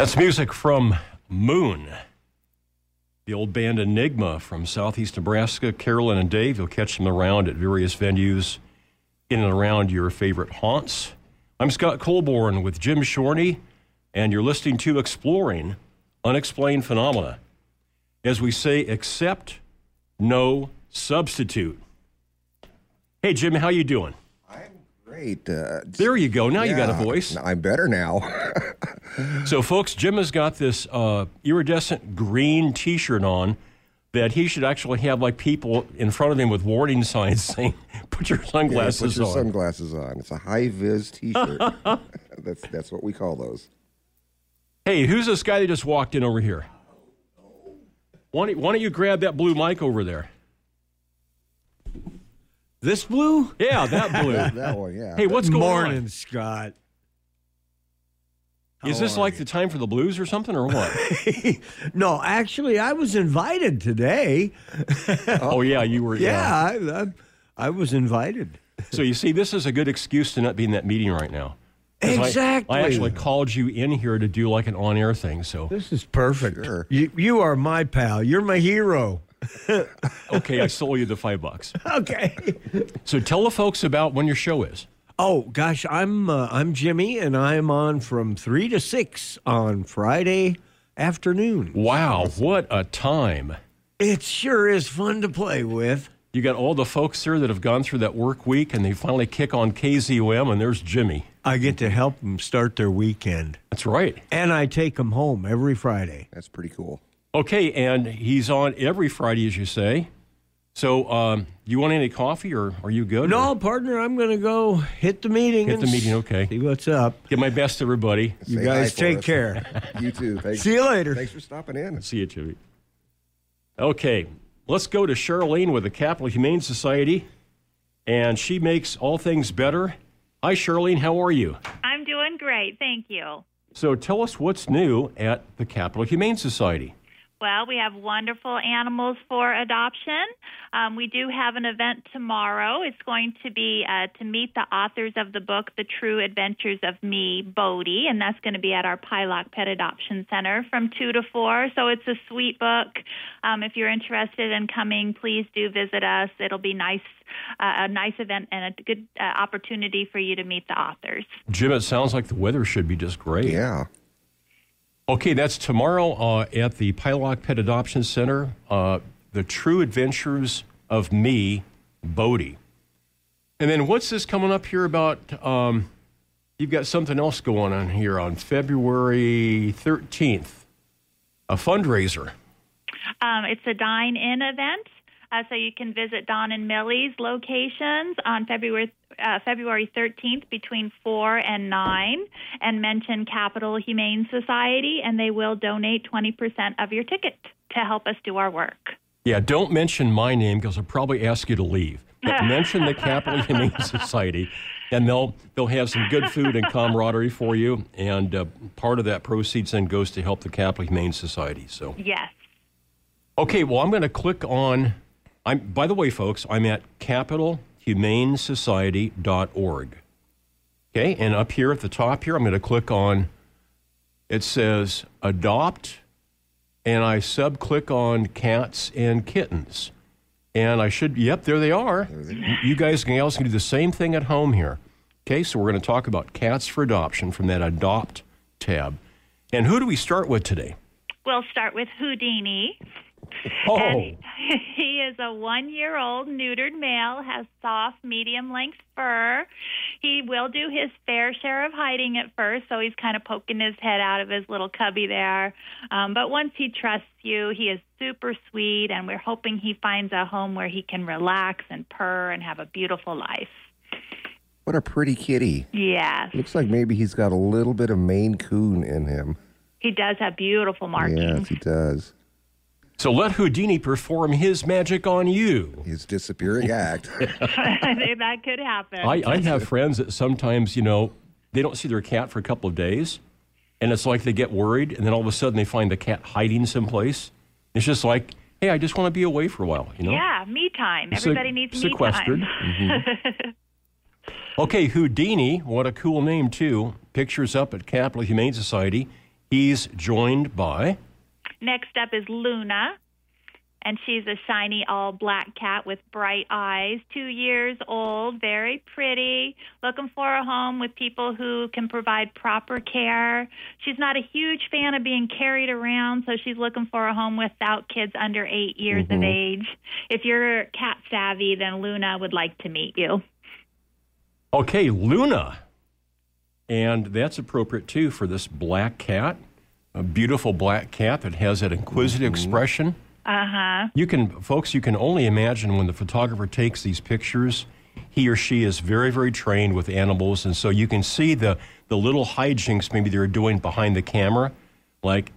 That's music from Moon, the old band Enigma from southeast Nebraska. Carolyn and Dave, you'll catch them around at various venues in and around your favorite haunts. I'm Scott Colborn with Jim Shorney, and you're listening to Exploring Unexplained Phenomena. As we say, accept, no substitute. Hey, Jim, how you doing? I'm great. Uh, There you go. Now you got a voice. I'm better now. So, folks, Jim has got this uh, iridescent green T-shirt on that he should actually have like people in front of him with warning signs saying, "Put your Yeah, sunglasses put your on." sunglasses on. It's a high vis T-shirt. that's that's what we call those. hey, who's this guy that just walked in over here? Why don't, why don't you grab that blue mic over there? This blue? Yeah, that blue. That one, yeah. hey, what's going Morning, on? Scott. Is this like you? the time for the blues or something, or what? no, actually, I was invited today. oh yeah, you were. Yeah, I, I, I was invited. So you see, this is a good excuse to not be in that meeting right now. 'Cause I- Exactly. I actually called you in here to do like an on-air thing. So This is perfect. Sure. You, you are my pal. You're my hero. okay, I sold you the five bucks. Okay. So tell the folks about when your show is. Oh gosh, I'm uh, I'm Jimmy, and I'm on from three to six on Friday afternoon. Wow, what a time. It sure is fun to play with. You got all the folks there that have gone through that work week and they finally kick on KZUM, and there's Jimmy. I get to help them start their weekend, That's right. and I take them home every Friday. That's pretty cool. Okay, and he's on every Friday, as you say. So, um, you want any coffee or are you good? No, Or partner, I'm going to go hit the meeting. Hit the meeting, okay. See what's up. Give my best to everybody. You Say guys take us. care. You too. Thanks. See you later. Thanks for stopping in. See you, Jimmy. Okay, let's go to Charlene with the Capital Humane Society, and she makes all things better. Hi, Charlene. How are you? I'm doing great, thank you. So, tell us what's new at the Capital Humane Society. Well, we have wonderful animals for adoption. Um, we do have an event tomorrow. It's going to be uh, to meet the authors of the book, The True Adventures of Me, Bodie, and that's going to be at our Pieloch Pet Adoption Center from 2 to 4. So it's a sweet book. Um, if you're interested in coming, please do visit us. It'll be nice, uh, a nice event and a good uh, opportunity for you to meet the authors. Jim, it sounds like the weather should be just great. Yeah. Okay, that's tomorrow uh, at the Pieloch Pet Adoption Center. Uh, the True Adventures of Me, Bodie. And then what's this coming up here about? Um, you've got something else going on here on February 13th, a fundraiser. Um, it's a dine in event. Uh, so you can visit Don and Millie's locations on February uh, February 13th between 4 and 9 and mention Capital Humane Society and they will donate 20% of your ticket to help us do our work. Yeah, don't mention my name because I'll probably ask you to leave. But mention the Capital Humane Society, and they'll they'll have some good food and camaraderie for you. And uh, part of that proceeds then goes to help the Capital Humane Society. So. Yes. Okay, well, I'm going to click on. I'm by the way, folks. I'm at capitalhumanesociety.org. Okay, and up here at the top here, I'm going to click on. It says adopt, and I sub-click on cats and kittens, and I should. Yep, there they are. You guys and gals can do the same thing at home here. Okay, so we're going to talk about cats for adoption from that adopt tab. And who do we start with today? We'll start with Houdini. Oh. And he is a one year old neutered male, has soft, medium length fur. He will do his fair share of hiding at first, so he's kind of poking his head out of his little cubby there. Um, but once he trusts you, he is super sweet, and we're hoping he finds a home where he can relax and purr and have a beautiful life. What a pretty kitty. Yes, Looks like maybe he's got a little bit of Maine Coon in him. he does have beautiful markings. Yes, he does. So let Houdini perform his magic on you. His disappearing act. that could happen. I, I have friends that sometimes, you know, they don't see their cat for a couple of days, and it's like they get worried, and then all of a sudden they find the cat hiding someplace. It's just like, hey, I just want to be away for a while, you know? Yeah, me time. Se- Everybody needs me sequestered. time. Mm-hmm. Okay, Houdini, what a cool name, too. Pictures up at Capital Humane Society. He's joined by. Next up is Luna, and she's a shiny all black cat with bright eyes, two years old, very pretty, looking for a home with people who can provide proper care. She's not a huge fan of being carried around, so she's looking for a home without kids under eight years of mm-hmm. age. If you're cat savvy, then Luna would like to meet you. Okay, Luna. And that's appropriate too for this black cat, a beautiful black cat that has that inquisitive expression. Uh huh. You can, folks, you can only imagine when the photographer takes these pictures, he or she is very, very trained with animals. And so you can see the, the little hijinks maybe they're doing behind the camera. Like,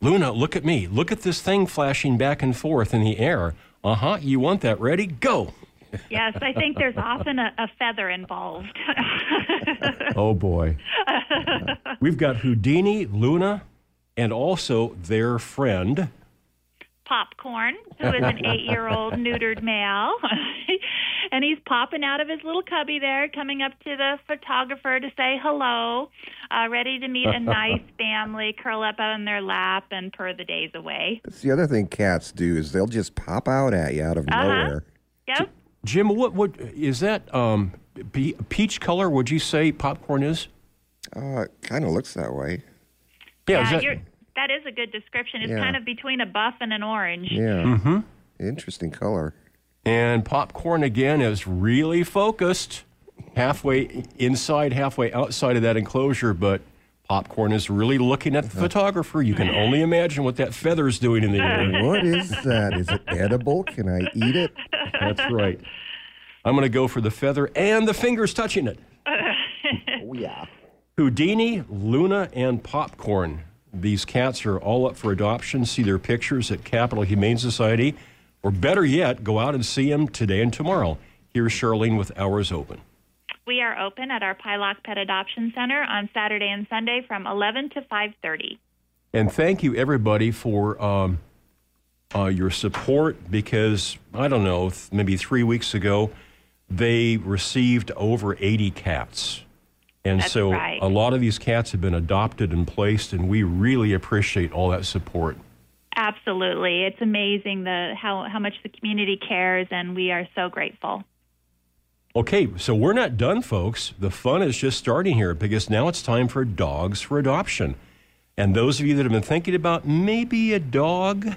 Luna, look at me. Look at this thing flashing back and forth in the air. Uh huh. You want that ready? Go. Yes, I think there's often a, a feather involved. Oh, boy. We've got Houdini, Luna, and also their friend. Popcorn, who is an eight year old neutered male. and he's popping out of his little cubby there, coming up to the photographer to say hello, uh, ready to meet a nice family, curl up on their lap, and purr the days away. That's the other thing cats do is they'll just pop out at you out of Uh-huh. nowhere. Yep. Jim, what, what is that? Um, pe- peach color, would you say popcorn is? Uh, kind of looks that way. Yeah, is Yeah, that- you're, that is a good description. It's Yeah. kind of between a buff and an orange. Yeah. Mm-hmm. Interesting color. And popcorn again is really focused, halfway inside, halfway outside of that enclosure. But popcorn is really looking at the uh-huh. photographer. You can only imagine what that feather is doing in the air. What is that? Is it edible? Can I eat it? That's right. I'm going to go for the feather and the fingers touching it. Oh yeah. Houdini, Luna, and Popcorn. These cats are all up for adoption. See their pictures at Capital Humane Society, or better yet, go out and see them today and tomorrow. Here's Charlene with Hours Open. We are open at our Pieloch Pet Adoption Center on Saturday and Sunday from 11 to 5:30. And thank you, everybody, for um, uh, your support because, I don't know, th- maybe three weeks ago, they received over 80 cats. And That's so right. a lot of these cats have been adopted and placed, and we really appreciate all that support. Absolutely. It's amazing the how how much the community cares and we are so grateful. Okay, so we're not done, folks. The fun is just starting here because now it's time for dogs for adoption. And those of you that have been thinking about maybe a dog,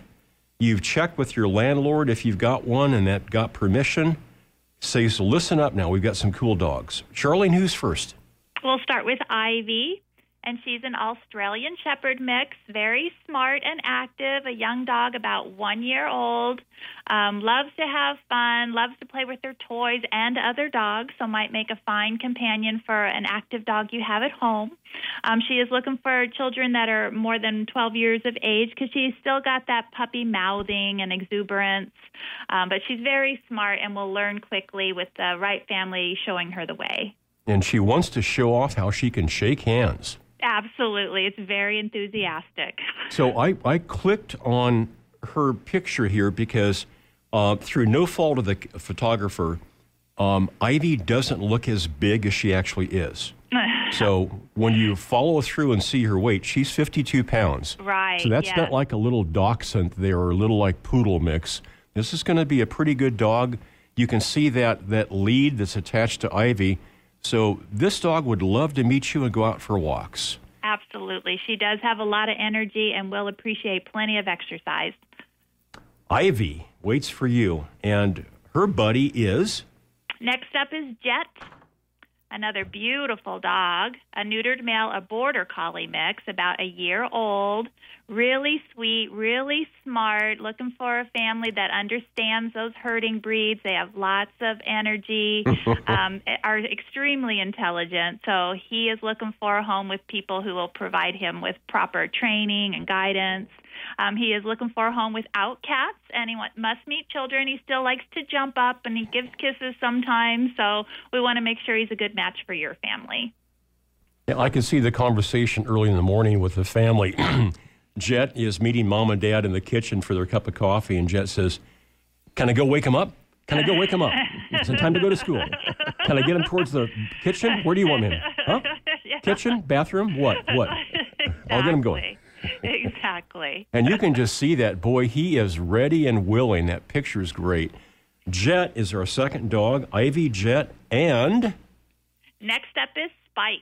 you've checked with your landlord if you've got one and that got permission. Say, so listen up now. We've got some cool dogs. Charlene, who's first? We'll start with Ivy, and she's an Australian Shepherd mix, very smart and active, a young dog about one year old. Um, loves to have fun, loves to play with her toys and other dogs, so might make a fine companion for an active dog you have at home. Um, she is looking for children that are more than 12 years of age because she's still got that puppy mouthing and exuberance. Um, but she's very smart and will learn quickly with the right family showing her the way. And she wants to show off how she can shake hands. Absolutely. It's very enthusiastic. So I, I clicked on her picture here because uh, through no fault of the photographer, um, Ivy doesn't look as big as she actually is. so when you follow through and see her weight, she's 52 pounds. Right, So that's yes. not like a little dachshund there or a little like poodle mix. This is going to be a pretty good dog. You can see that that lead that's attached to Ivy. So this dog would love to meet you and go out for walks. Absolutely. She does have a lot of energy and will appreciate plenty of exercise. Ivy waits for you, and her buddy is. Next up is Jet, another beautiful dog, a neutered male, a border collie mix, about a year old, really sweet, really smart, looking for a family that understands those herding breeds. They have lots of energy, um, are extremely intelligent. So he is looking for a home with people who will provide him with proper training and guidance. Um, he is looking for a home without cats, and he want, must meet children. He still likes to jump up, and he gives kisses sometimes. So we want to make sure he's a good match for your family. Yeah, I can see the conversation early in the morning with the family. Jet is meeting mom and dad in the kitchen for their cup of coffee, and Jet says, Can I go wake him up? Can I go wake him up? It's time to go to school. Can I get him towards the kitchen? Where do you want me? Huh? Kitchen? Bathroom? What? What? I'll get him going. Exactly. And you can just see that boy. He is ready and willing. That picture is great. Jet is our second dog. Ivy, Jet, and Next up is Spike.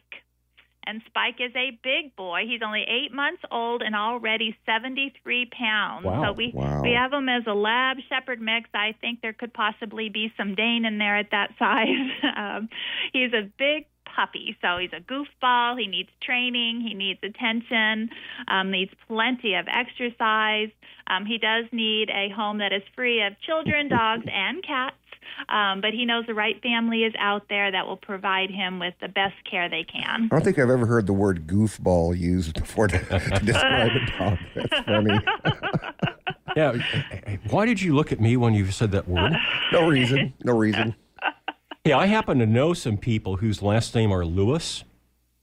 And Spike is a big boy. He's only eight months old and already 73 pounds. Wow. So we, Wow. we have him as a lab shepherd mix. I think there could possibly be some Dane in there at that size. um, he's a big puppy. So he's a goofball. He needs training. He needs attention. Um, needs plenty of exercise. Um, he does need a home that is free of children, dogs, and cats. Um, but he knows the right family is out there that will provide him with the best care they can. I don't think I've ever heard the word goofball used before to, to describe a dog. That's funny. yeah. Why did you look at me when you said that word? No reason. No reason. Hey, I happen to know some people whose last name are Lewis,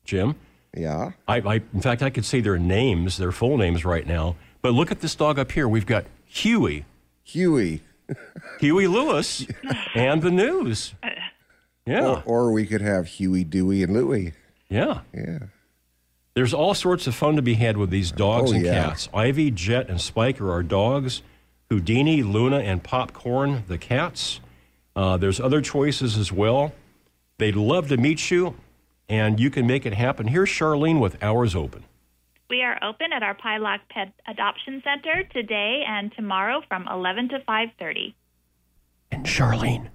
Jim. Yeah. I, I, in fact, I could say their names, their full names right now. But look at this dog up here. We've got Huey, Huey. Huey Lewis, and the news. Yeah, Or, or we could have Huey, Dewey, and Louie. yeah. Yeah. There's all sorts of fun to be had with these dogs Oh, and yeah. cats. Ivy, Jet, and Spike are our dogs. Houdini, Luna, and Popcorn, the cats. Uh, there's other choices as well. They'd love to meet you, and you can make it happen. Here's Charlene with hours open. We are open at our Pieloch Pet Adoption Center today and tomorrow from 11 to 5:30. And Charlene,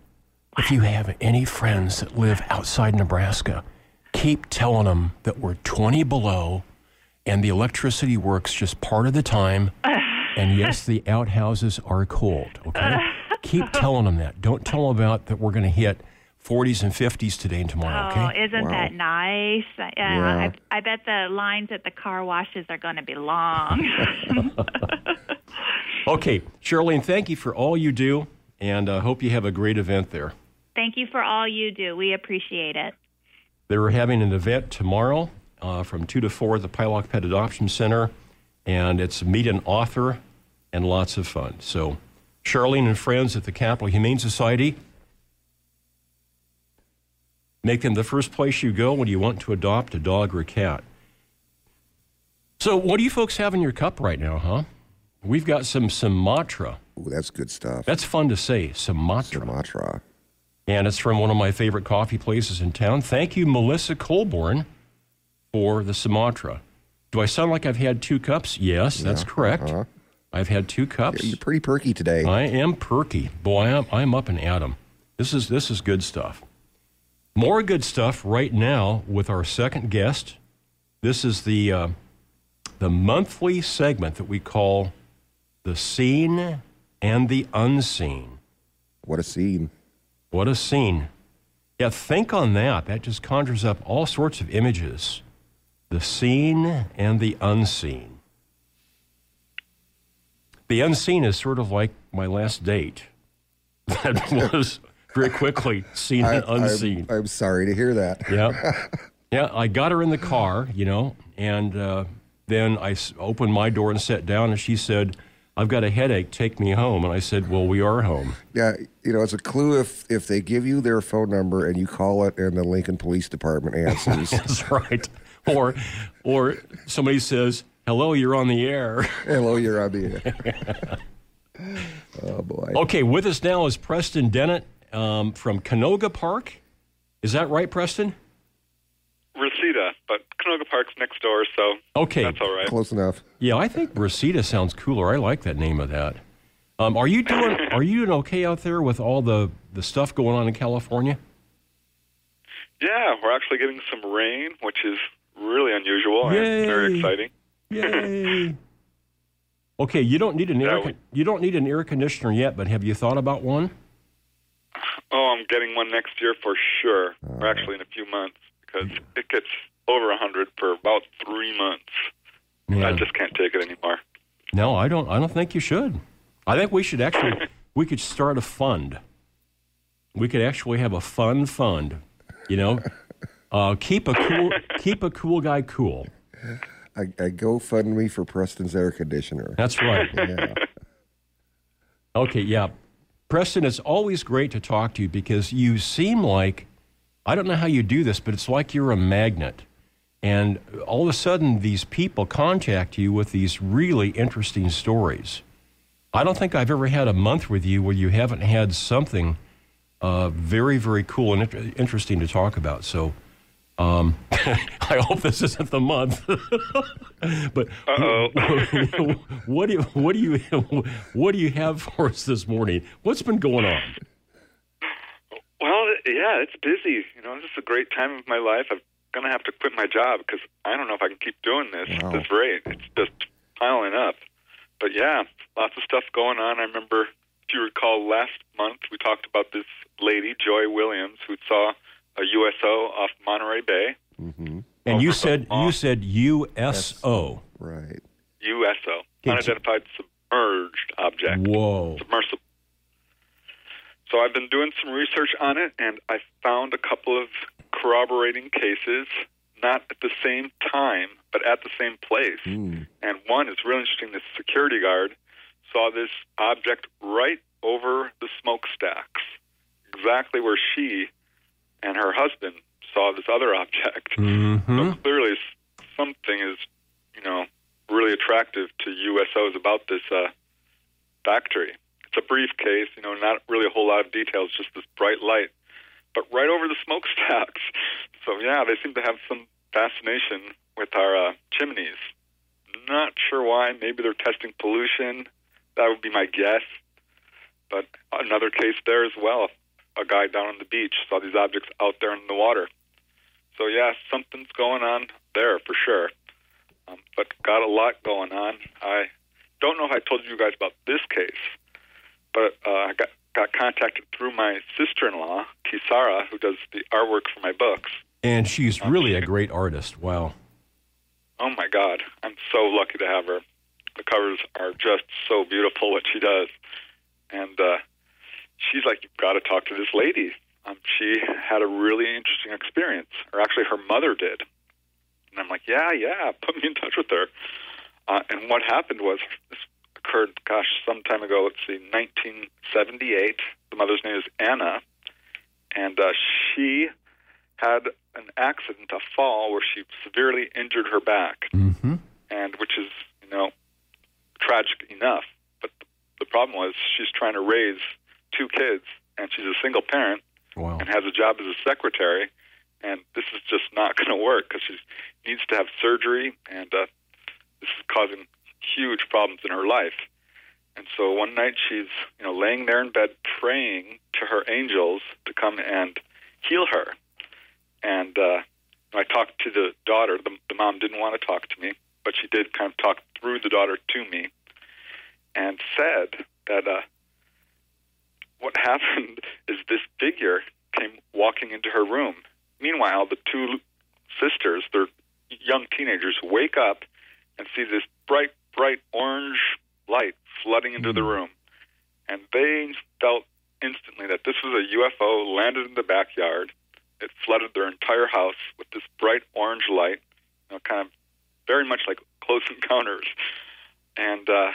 if you have any friends that live outside Nebraska, keep telling them that we're 20 below and the electricity works just part of the time. And yes, the outhouses are cold, okay? keep telling them that. Don't tell them about that we're going to hit 40s and 50s today and tomorrow, Oh, okay? isn't Wow. that nice? Uh, Yeah. I, I bet the lines at the car washes are going to be long. Okay, Charlene, thank you for all you do, and I hope you have a great event there. Thank you for all you do. We appreciate it. They're having an event tomorrow uh, from 2 to 4 at the Pieloch Pet Adoption Center, and it's meet an author and lots of fun. So, Charlene and friends at the Capital Humane Society, make them the first place you go when you want to adopt a dog or a cat. So, what do you folks have in your cup right now, huh? We've got some Sumatra. Ooh, that's good stuff. That's fun to say, Sumatra. Sumatra. And it's from one of my favorite coffee places in town. Thank you, Melissa Colborn, for the Sumatra. Do I sound like I've had two cups? Yes, that's correct. uh-huh. I've had two cups. You're pretty perky today. I am perky. Boy, I'm, I'm up and at 'em. This is, this is good stuff. More good stuff right now with our second guest. This is the, uh, the monthly segment that we call The Seen and the Unseen. What a scene. What a scene. Yeah, think on that. That just conjures up all sorts of images the seen and the unseen. The unseen is sort of like my last date. That was very quickly seen and unseen. I, unseen. am sorry to hear that. Yeah. Yeah, I got her in the car, you know, and uh, then I s- opened my door and sat down, and she said, I've got a headache, take me home. And I said, Well, we are home. Yeah, you know, it's a clue if if they give you their phone number and you call it and the Lincoln Police Department answers. That's right. Or, or somebody says, "Hello, you're on the air." Hello, you're on the air. oh boy. Okay, with us now is Preston Dennett um, from Canoga Park. Is that right, Preston? Reseda, but Canoga Park's next door, so Okay. that's all right. Close enough. Yeah, I think Reseda sounds cooler. I like that name of that. Um, are you doing Are you doing okay out there with all the the stuff going on in California? Yeah, we're actually getting some rain, which is really unusual and very exciting. Yay! okay, you don't need an air con- you don't need an air conditioner yet, but have you thought about one? Oh, I'm getting one next year for sure, or actually in a few months, because it gets over 100 for about three months. I just can't take it anymore. No, I don't. I don't think you should. I think we should actually. we could start a fund. We could actually have a fun fund. You know, uh, keep a cool keep a cool guy cool. I, I GoFundMe for Preston's air conditioner. That's right. Yeah. Okay, yeah, Preston. It's always great to talk to you because you seem like I don't know how you do this, but it's like you're a magnet. And all of a sudden, these people contact you with these really interesting stories. I don't think I've ever had a month with you where you haven't had something uh, very, very cool and interesting to talk about. So um, I hope this isn't the month. but what do you what do you what do you have for us this morning? What's been going on? Well, yeah, it's busy. You know, this is a great time of my life. I'm going to have to quit my job because I don't know if I can keep doing this Wow. at this rate. It's just piling up. But yeah, lots of stuff going on. I remember, if you recall, last month we talked about this lady, Joy Williams, who saw a USO off Monterey Bay. And you said the- you said USO. Right. USO, Okay, unidentified submerged object. Whoa. submersible. So I've been doing some research on it, and I found a couple of corroborating cases, not at the same time, but at the same place. Mm. And one is really interesting. This security guard saw this object right over the smokestacks, exactly where she and her husband saw this other object. Mm-hmm. So clearly, something is, you know, really attractive to USOs about this uh, factory. It's a briefcase, you know, not really a whole lot of details, just this bright light, but right over the smokestacks. So yeah, they seem to have some fascination with our uh, chimneys. Not sure why. Maybe they're testing pollution. That would be my guess. But another case there as well. A guy down on the beach saw these objects out there in the water. So yeah, something's going on there for sure. Um, but got a lot going on. I don't know if I told you guys about this case, but uh, I got got contacted through my sister-in-law, Kisara, who does the artwork for my books. And she's really a great artist. Wow. Oh my God, I'm so lucky to have her. The covers are just so beautiful what she does, and uh, she's like, you've got to talk to this lady. Um, she had a really interesting experience, or actually, her mother did. And I'm like, yeah, yeah, put me in touch with her. Uh, and what happened was this occurred, gosh, some time ago. Let's see, 1978. The mother's name is Anna, and uh, she had an accident, a fall, where she severely injured her back, Mm-hmm. and which is, you know, tragic enough. But the problem was she's trying to raise two kids, and she's a single parent Wow. and has a job as a secretary, and this is just not going to work because she needs to have surgery, and uh, this is causing huge problems in her life. And so one night she's, you know, laying there in bed praying to her angels to come and heal her. And uh, I talked to the daughter. The, the mom didn't want to talk to me, but she did kind of talk through the daughter to me, and said that uh, what happened is this figure came walking into her room. Meanwhile, the two sisters, they're young teenagers, wake up and see this bright, bright orange light flooding into the room. And they felt instantly that this was a UFO landed in the backyard. It flooded their entire house with this bright orange light, you know, kind of very much like Close Encounters. And uh,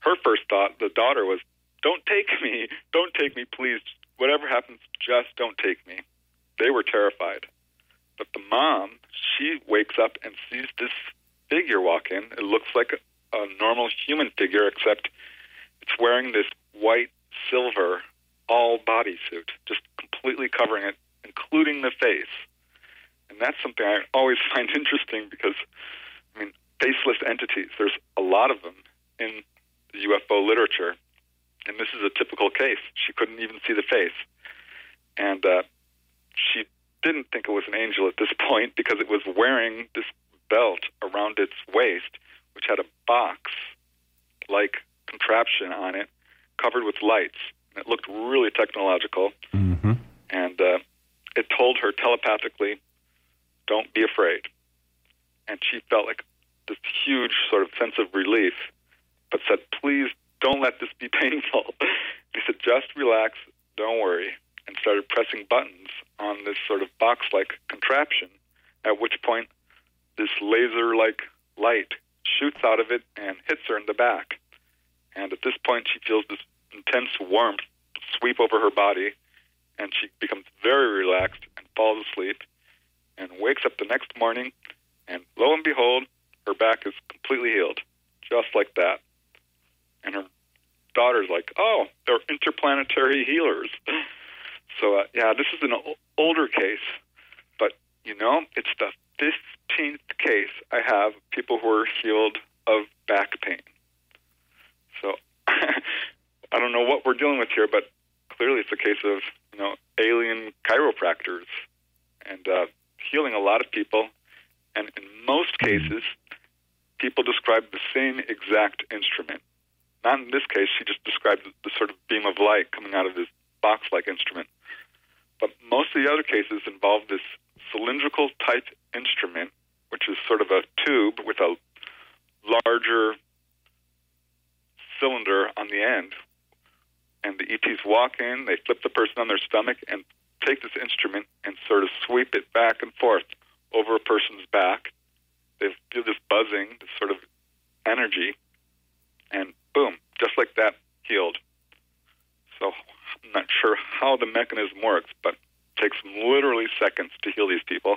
her first thought, the daughter, was, don't take me. Don't take me, please. Whatever happens, just don't take me. They were terrified. But the mom, she wakes up and sees this figure walk in. It looks like a, a normal human figure, except it's wearing this white, silver, all bodysuit, just completely covering it, including the face. And that's something I always find interesting because, I mean, faceless entities, there's a lot of them in the UFO literature. And this is a typical case. She couldn't even see the face. And uh, she didn't think it was an angel at this point because it was wearing this belt around its waist, which had a box like contraption on it covered with lights. It looked really technological. Mm-hmm. And uh, it told her telepathically, don't be afraid. And she felt like this huge sort of sense of relief, but said, please don't let this be painful. he said, just relax, don't worry, and started pressing buttons on this sort of box like contraption, at which point this laser like light shoots out of it and hits her in the back. And at this point, she feels this intense warmth sweep over her body, and she becomes very relaxed and falls asleep and wakes up the next morning And lo and behold, her back is completely healed, just like that. And her daughter's like, "Oh, they're interplanetary healers." So uh, yeah, this is an older case, but you know, it's the fifteenth case I have people who are healed of back pain. So I don't know what we're dealing with here, but clearly it's a case of you know alien chiropractors and uh, healing a lot of people. And in most cases, people describe the same exact instrument. Not in this case, she just described the sort of beam of light coming out of this box like instrument. But most of the other cases involve this cylindrical type instrument, which is sort of a tube with a larger cylinder on the end. And the ETs walk in, they flip the person on their stomach, and take this instrument and sort of sweep it back and forth over a person's back. They do this buzzing, this sort of energy, and boom, just like that, healed. So I'm not sure how the mechanism works, but it takes literally seconds to heal these people.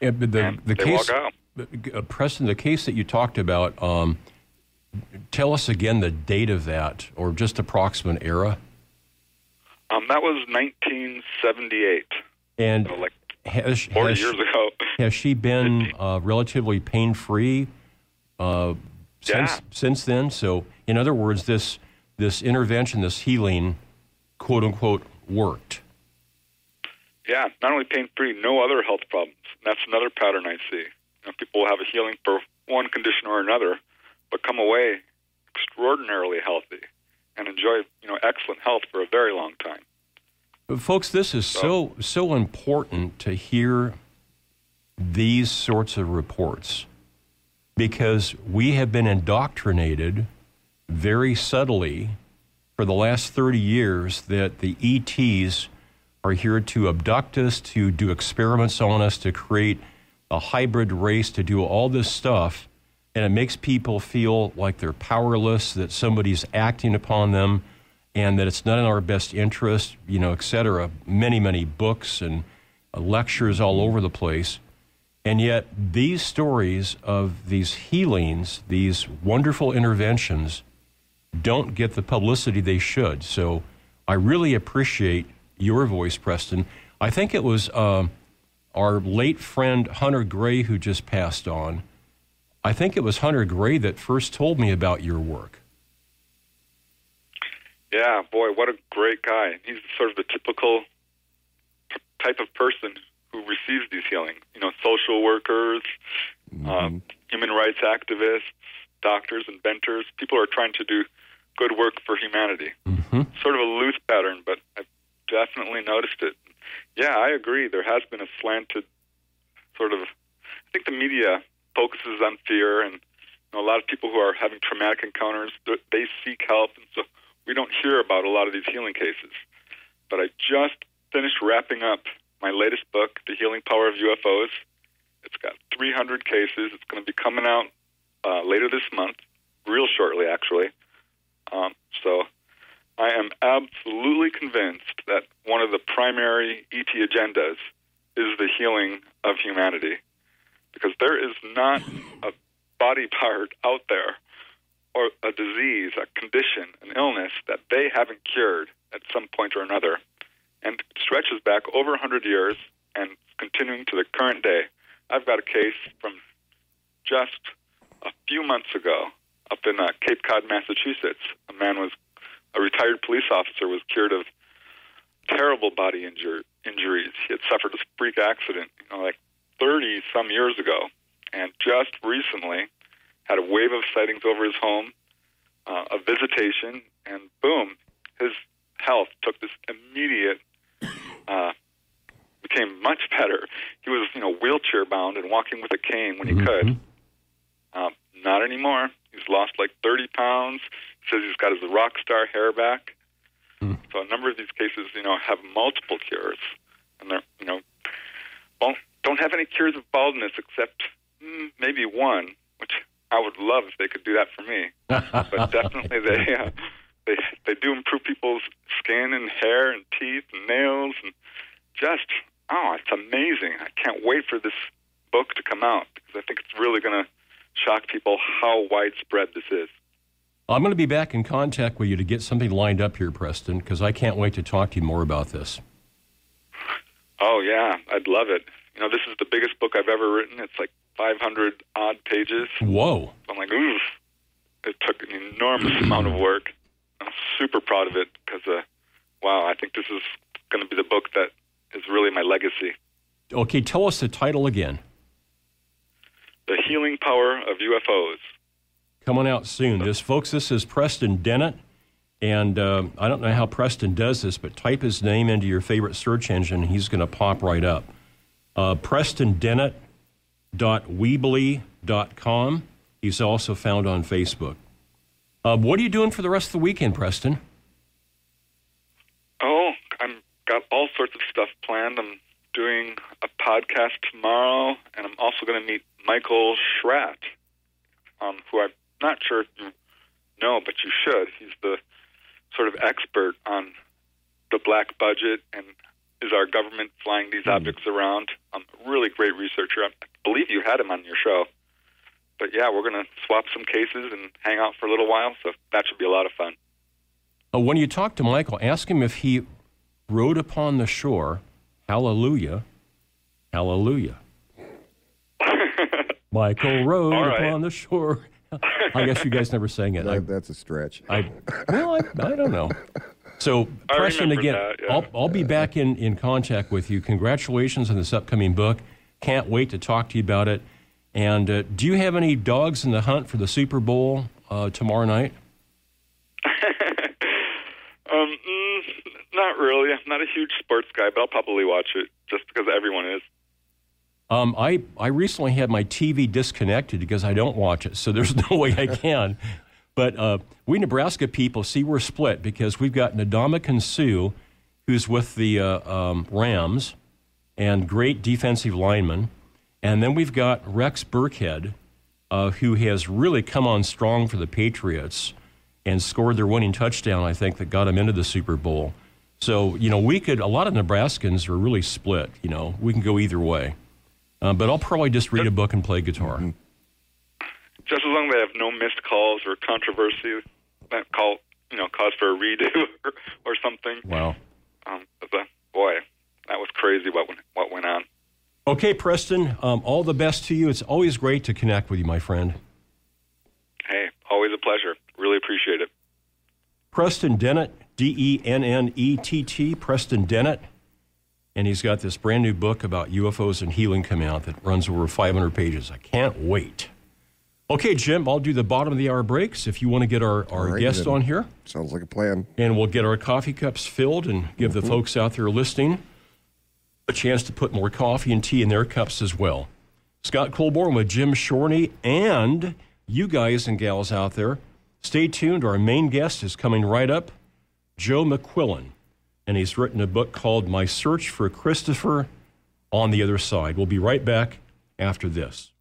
Yeah, but the, And the case, uh, Preston, the case that you talked about, um, tell us again the date of that, or just approximate era. Um, that was 1978, And so like has, 40 has, years ago. has she been uh, relatively pain free uh, Yeah. since then? So, in other words, this this intervention, this healing, quote unquote, worked. Yeah, not only pain free, no other health problems. And that's another pattern I see. You know, people will have a healing for one condition or another, but come away extraordinarily healthy and enjoy you know excellent health for a very long time. But folks, this is so so important to hear these sorts of reports because we have been indoctrinated very subtly for the last 30 years that the ETs are here to abduct us, to do experiments on us, to create a hybrid race, to do all this stuff. And it makes people feel like they're powerless, that somebody's acting upon them, and that it's not in our best interest, you know, et cetera. Many, many books and lectures all over the place. And yet, these stories of these healings, these wonderful interventions, don't get the publicity they should. So I really appreciate your voice, Preston. I think it was um our late friend Hunter Gray who just passed on. I think it was Hunter Gray that first told me about your work. Yeah, boy, what a great guy. He's sort of the typical type of person who receives these healings. You know, social workers, um, human rights activists, doctors, inventors. People are trying to do good work for humanity. Mm-hmm. Sort of a loose pattern, but I've definitely noticed it. Yeah, I agree. There has been a slanted sort of. I think the media focuses on fear, and you know, a lot of people who are having traumatic encounters they seek help, and so we don't hear about a lot of these healing cases. But I just finished wrapping up my latest book, The Healing Power of UFOs. It's got 300 cases. It's going to be coming out uh, later this month, real shortly, actually. Um, so I am absolutely convinced that one of the primary ET agendas is the healing of humanity. Because there is not a body part out there or a disease, a condition, an illness that they haven't cured at some point or another. And stretches back over 100 years and continuing to the current day. I've got a case from just a few months ago up in uh, Cape Cod, Massachusetts. A man was a retired police officer was cured of terrible body injur- injuries. He had suffered a freak accident, you know, like 30 some years ago, and just recently had a wave of sightings over his home, uh, a visitation, and boom, his health took this immediate, uh, became much better. He was, you know, wheelchair bound and walking with a cane when he could. Um, not anymore. He's lost like 30 pounds. Says he's got his rock star hair back. So a number of these cases, you know, have multiple cures, and they're, you know, won't, don't have any cures of baldness except mm, maybe one, which I would love if they could do that for me. but definitely they uh, they they do improve people's skin and hair and teeth and nails and just oh, it's amazing. I can't wait for this book to come out because I think it's really going to shock people how widespread this is. I'm going to be back in contact with you to get something lined up here, Preston, because I can't wait to talk to you more about this. Oh yeah, I'd love it. You know, this is the biggest book I've ever written. It's like 500 odd pages. Whoa. I'm like, oof. It took an enormous amount of work. I'm super proud of it because, uh, wow, I think this is going to be the book that is really my legacy. Okay, tell us the title again. The Healing Power of UFOs. Coming out soon. This, folks, this is Preston Dennett. And uh, I don't know how Preston does this, but type his name into your favorite search engine, and he's going to pop right up. Uh, PrestonDennett.weebly.com. He's also found on Facebook. Uh, what are you doing for the rest of the weekend, Preston? Oh, I've got all sorts of stuff planned. I'm doing a podcast tomorrow, and I'm also going to meet Michael Schratt, um, who I'm not sure if you know, but you should. He's the sort of expert on the black budget and is our government flying these objects around. Um, really great researcher. I believe you had him on your show. But yeah, we're going to swap some cases and hang out for a little while, so that should be a lot of fun. Uh, when you talk to Michael, ask him if he rode upon the shore. Hallelujah. Hallelujah. Michael rode All right. upon the shore. I guess you guys never sang it. I, that's a stretch. I, well, I, I don't know. So, I Preston, again, that, yeah. I'll, I'll be back in, in contact with you. Congratulations on this upcoming book. Can't wait to talk to you about it. And uh, do you have any dogs in the hunt for the Super Bowl uh, tomorrow night? Um, mm, not really. I'm not a huge sports guy, but I'll probably watch it just because everyone is. Um, I, I recently had my TV disconnected because I don't watch it, so there's no way I can. But uh, we Nebraska people see we're split because we've got Ndamukong Suh, who's with the uh, um, Rams, and great defensive lineman. And then we've got Rex Burkhead, uh, who has really come on strong for the Patriots and scored their winning touchdown, I think, that got them into the Super Bowl. So, you know, we could, a lot of Nebraskans are really split. You know, we can go either way. Uh, but I'll probably just read a book and play guitar. Just as long as they have no missed calls or controversy that call, you know, cause for a redo or, or something. Wow. Um, but boy, that was crazy what went, what went on. Okay, Preston, um, all the best to you. It's always great to connect with you, my friend. Hey, always a pleasure. Really appreciate it. Preston Dennett, D E N N E T T, Preston Dennett. And he's got this brand new book about UFOs and healing coming out that runs over 500 pages. I can't wait. Okay, Jim, I'll do the bottom of the hour breaks if you want to get our, our All right, guest on here. Sounds like a plan. And we'll get our coffee cups filled and give the folks out there listening a chance to put more coffee and tea in their cups as well. Scott Colborn with Jim Shorney and you guys and gals out there. Stay tuned. Our main guest is coming right up, Joe McQuillan. And he's written a book called My Search for Christopher on the Other Side. We'll be right back after this.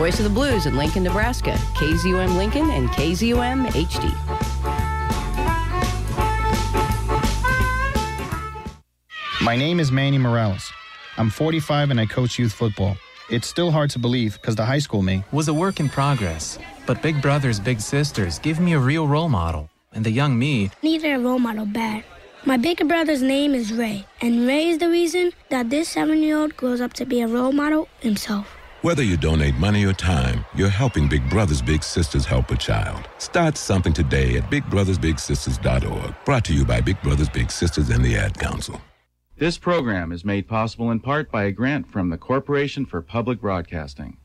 Voice of the blues in Lincoln, Nebraska. KZUM Lincoln and KZUM HD. My name is Manny Morales. I'm 45 and I coach youth football. It's still hard to believe because the high school me was a work in progress. But Big Brothers Big Sisters give me a real role model. And the young me, Neither a role model bad. My bigger brother's name is Ray, and Ray is the reason that this seven year old grows up to be a role model himself. Whether you donate money or time, you're helping Big Brothers Big Sisters help a child. Start something today at bigbrothersbigsisters.org. Brought to you by Big Brothers Big Sisters and the Ad Council. This program is made possible in part by a grant from the Corporation for Public Broadcasting.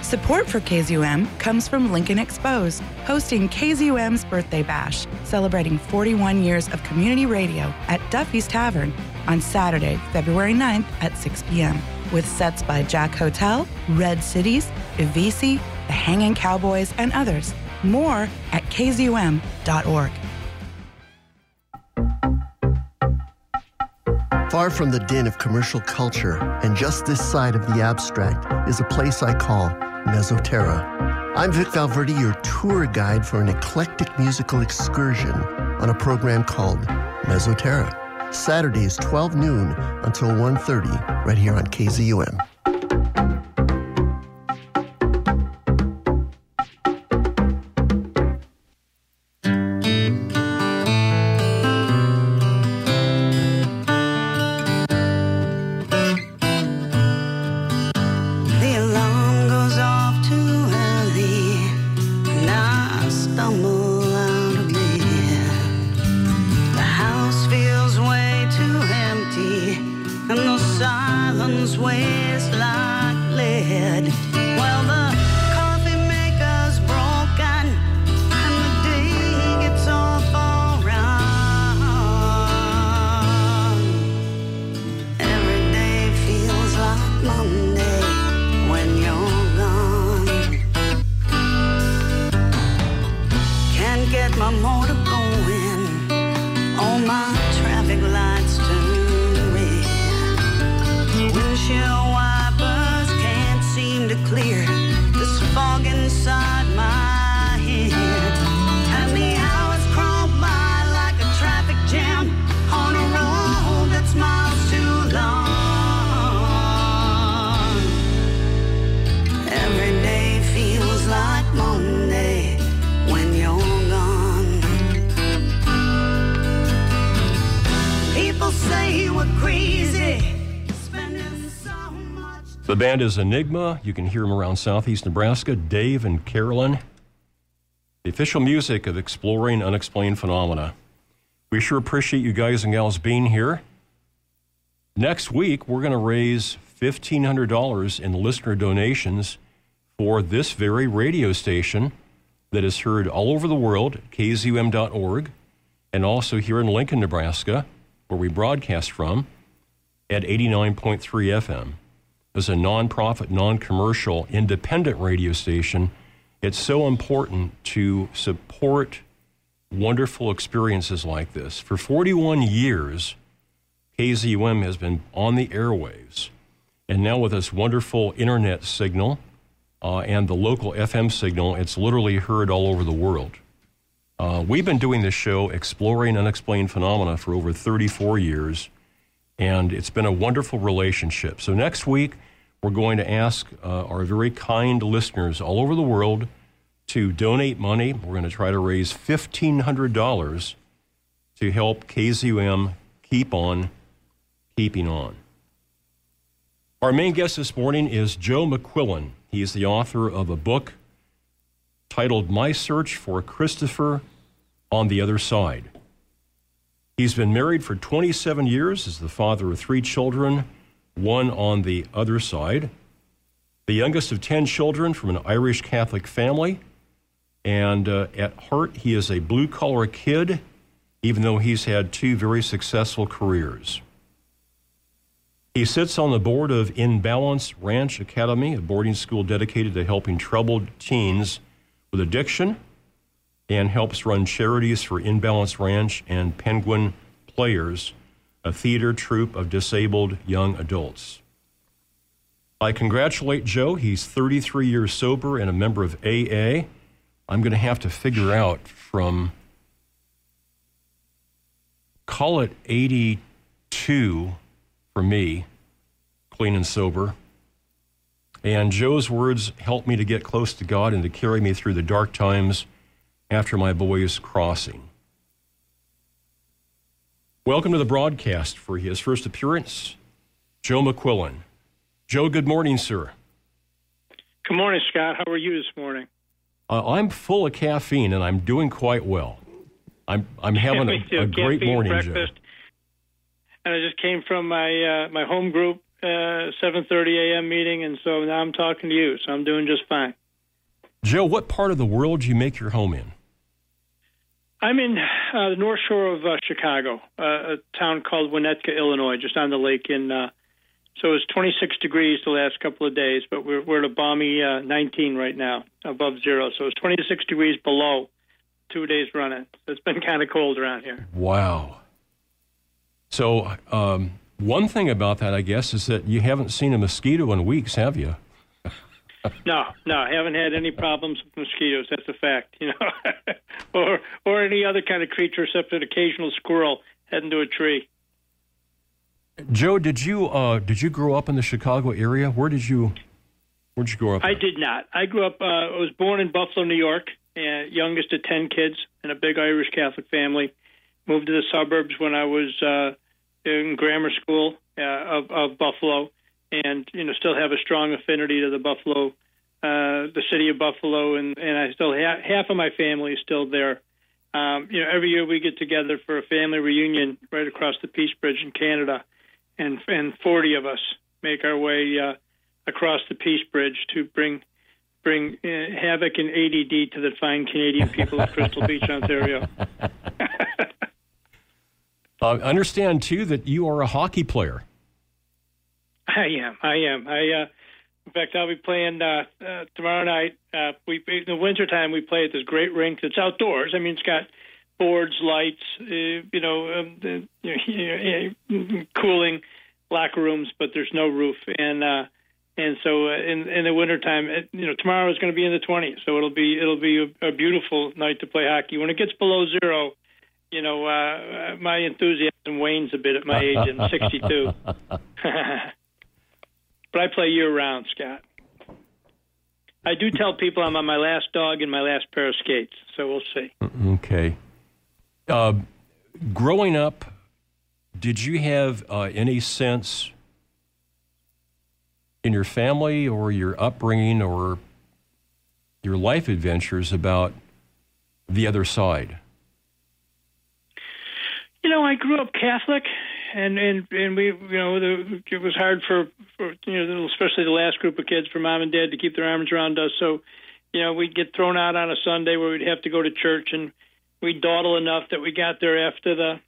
Support for KZUM comes from Lincoln Exposed, hosting KZUM's Birthday Bash, celebrating 41 years of community radio at Duffy's Tavern on Saturday, February 9th at 6 p.m. With sets by Jack Hotel, Red Cities, Evisi, The Hanging Cowboys, and others. More at kzum.org. Far from the din of commercial culture and just this side of the abstract is a place I call Mesoterra. I'm Vic Valverde, your tour guide for an eclectic musical excursion on a program called Mesoterra. Saturdays, 12 noon until 1.30, right here on KZUM. Is Enigma. You can hear them around southeast Nebraska. Dave and Carolyn. The official music of exploring unexplained phenomena. We sure appreciate you guys and gals being here. Next week, we're going to raise $1,500 in listener donations for this very radio station that is heard all over the world, kzum.org, and also here in Lincoln, Nebraska, where we broadcast from at 89.3 FM. As a nonprofit, non commercial, independent radio station, it's so important to support wonderful experiences like this. For 41 years, KZUM has been on the airwaves. And now, with this wonderful internet signal uh, and the local FM signal, it's literally heard all over the world. Uh, we've been doing this show, Exploring Unexplained Phenomena, for over 34 years, and it's been a wonderful relationship. So, next week, we're going to ask uh, our very kind listeners all over the world to donate money. We're going to try to raise $1,500 to help KZUM keep on keeping on. Our main guest this morning is Joe McQuillen. He is the author of a book titled My Search for Christopher on the Other Side. He's been married for 27 years, is the father of three children, one on the other side, the youngest of 10 children from an Irish Catholic family. And uh, at heart, he is a blue collar kid, even though he's had two very successful careers. He sits on the board of In Balance Ranch Academy, a boarding school dedicated to helping troubled teens with addiction, and helps run charities for In Balance Ranch and Penguin Players, a theater troupe of disabled young adults. I congratulate Joe. He's 33 years sober and a member of AA. I'm going to have to figure out from, call it 82 for me, clean and sober. And Joe's words helped me to get close to God and to carry me through the dark times after my boy's crossing. Welcome to the broadcast for his first appearance, Joe McQuillen. Joe, good morning, sir. Good morning, Scott. How are you this morning? Uh, I'm full of caffeine and I'm doing quite well. I'm I'm having a, a great morning, breakfast. And I just came from my uh, my home group uh, 7:30 a.m. meeting, and so now I'm talking to you. So I'm doing just fine. Joe. Joe, what part of the world do you make your home in? I'm in uh, the North Shore of uh, Chicago, uh, a town called Winnetka, Illinois, just on the lake. In uh, so it was 26 degrees the last couple of days, but we're we're at a balmy uh, 19 right now, above zero. So it's 26 degrees below, two days running. So it's been kind of cold around here. Wow. So, um, one thing about that, I guess, is that you haven't seen a mosquito in weeks, have you? No, no, I haven't had any problems with mosquitoes. That's a fact, you know, or or any other kind of creature except an occasional squirrel heading to a tree. Joe, did you uh, did you grow up in the Chicago area? Where did you where did you grow up? I did not. I grew up. Uh, I was born in Buffalo, New York, uh, youngest of ten kids in a big Irish Catholic family. Moved to the suburbs when I was uh, in grammar school uh, of, of Buffalo, and you know still have a strong affinity to the Buffalo, uh, the city of Buffalo, and and I still ha- half of my family is still there. Um, you know, every year we get together for a family reunion right across the Peace Bridge in Canada, and and 40 of us make our way uh, across the Peace Bridge to bring bring uh, havoc and ADD to the fine Canadian people of Crystal Beach, Ontario. Uh, understand too that you are a hockey player. I am. I am. I. Uh, in fact, I'll be playing uh, uh, tomorrow night. Uh, we in the wintertime we play at this great rink that's outdoors. I mean, it's got boards, lights, uh, you know, um, the, you know, cooling locker rooms, but there's no roof. And uh, and so uh, in in the wintertime, it, you know, tomorrow is going to be in the 20s, so it'll be it'll be a, a beautiful night to play hockey. When it gets below zero, you know, uh, my enthusiasm wanes a bit at my age. I'm 62. But I play year round, Scott. I do tell people I'm on my last dog and my last pair of skates, so we'll see. Okay. Uh, growing up, did you have uh, any sense in your family or your upbringing or your life adventures about the other side? You know, I grew up Catholic, and and and we, you know, the, it was hard for, for you know, especially the last group of kids for mom and dad to keep their arms around us. So, you know, we'd get thrown out on a Sunday where we'd have to go to church, and we'd dawdle enough that we got there after the,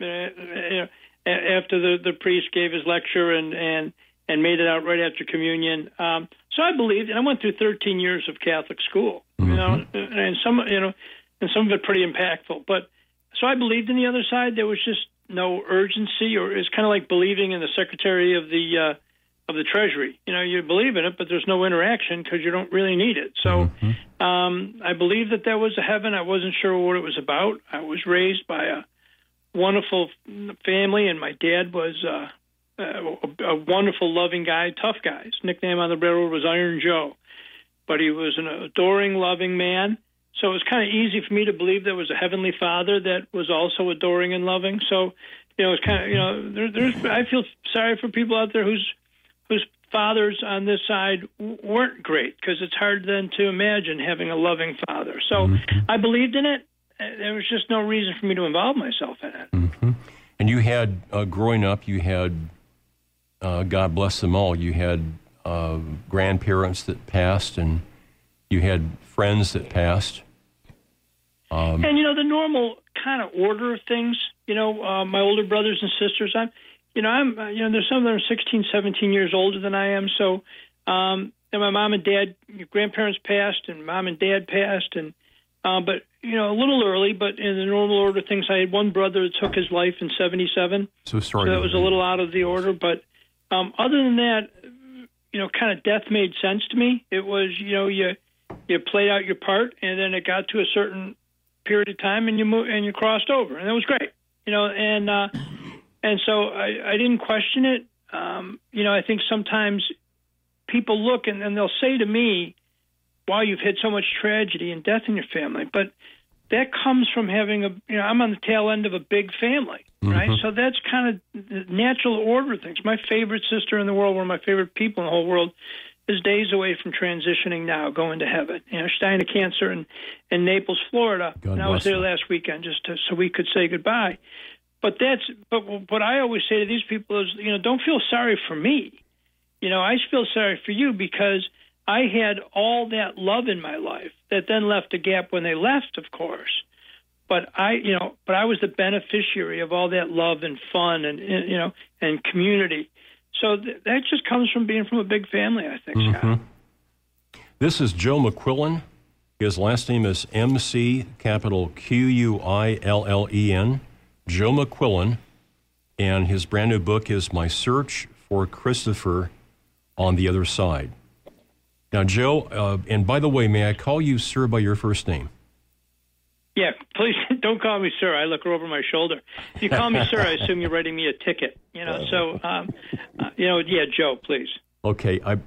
eh, eh, eh, you know, after the the priest gave his lecture and and and made it out right after communion. Um, so I believed, and I went through 13 years of Catholic school, you know, mm-hmm. and some, you know, and some of it pretty impactful. But so I believed in the other side. There was just no urgency, or it's kind of like believing in the Secretary of the uh, of the Treasury. You know, you believe in it, but there's no interaction because you don't really need it. So um, I believe that there was a heaven. I wasn't sure what it was about. I was raised by a wonderful family, and my dad was. Uh, a, a wonderful, loving guy, tough guy. His nickname on the railroad was Iron Joe, but he was an adoring, loving man. So it was kind of easy for me to believe there was a heavenly Father that was also adoring and loving. So, you know, it's kind of you know, there, there's I feel sorry for people out there whose whose fathers on this side weren't great because it's hard then to imagine having a loving father. So I believed in it. There was just no reason for me to involve myself in it. And you had, uh, growing up, you had, uh, God bless them all, you had uh, grandparents that passed and you had friends that passed. Um, and you know the normal kind of order of things. You know, uh, my older brothers and sisters. I'm, you know, I'm, uh, you know, there's some of them are 16, 17 years older than I am. So, um, and my mom and dad, grandparents passed, and mom and dad passed, and uh, but you know, a little early. But in the normal order of things, I had one brother that took his life in '77. so sorry. So that was a little out of the order. But um, other than that, you know, kind of death made sense to me. It was, you know, you you played out your part, and then it got to a certain period of time, and you moved and you crossed over, and it was great. You know, and uh, and so I, I didn't question it. Um, you know, I think sometimes people look and, and they'll say to me, "Wow, you've had so much tragedy and death in your family," but that comes from having a you know I'm on the tail end of a big family, right? So that's kind of the natural order of things. My favorite sister in the world, one of my favorite people in the whole world, is days away from transitioning now, going to heaven. You know, she's dying of cancer in in Naples, Florida, God and I was there last weekend just to, so we could say goodbye. But that's but what I always say to these people is, you know, don't feel sorry for me. You know, I feel sorry for you because I had all that love in my life that then left a gap when they left, of course. But I, you know, but I was the beneficiary of all that love and fun and and, you know and community. So th- that just comes from being from a big family, I think. Scott. Mhm. This is Joe McQuillen. His last name is M C capital Q U I L L E N. Joe McQuillen. And his brand new book is My Search for Christopher on the Other Side. Now, Joe, uh, and by the way, may I call you sir by your first name? Yeah, please don't call me sir. I look over my shoulder. If you call me sir, I assume you're writing me a ticket. You know, so um, uh, you know, yeah, Joe, please. Okay, I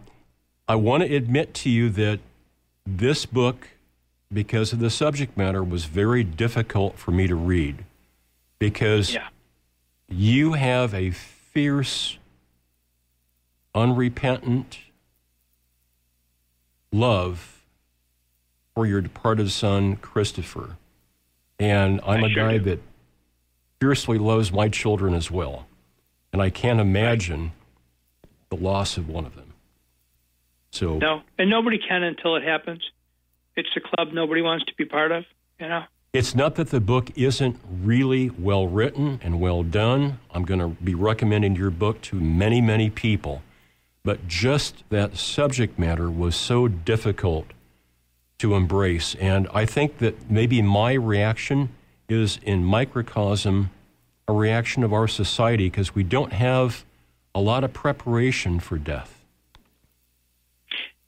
I want to admit to you that this book, because of the subject matter, was very difficult for me to read because Yeah. you have a fierce, unrepentant love for your departed son, Christopher. And I'm I a sure guy do. that fiercely loves my children as well. And I can't imagine the loss of one of them. So, No, and nobody can until it happens. It's a club nobody wants to be part of. You know. It's not that the book isn't really well written and well done. I'm going to be recommending your book to many, many people. But just that subject matter was so difficult to embrace. And I think that maybe my reaction is in microcosm a reaction of our society because we don't have a lot of preparation for death.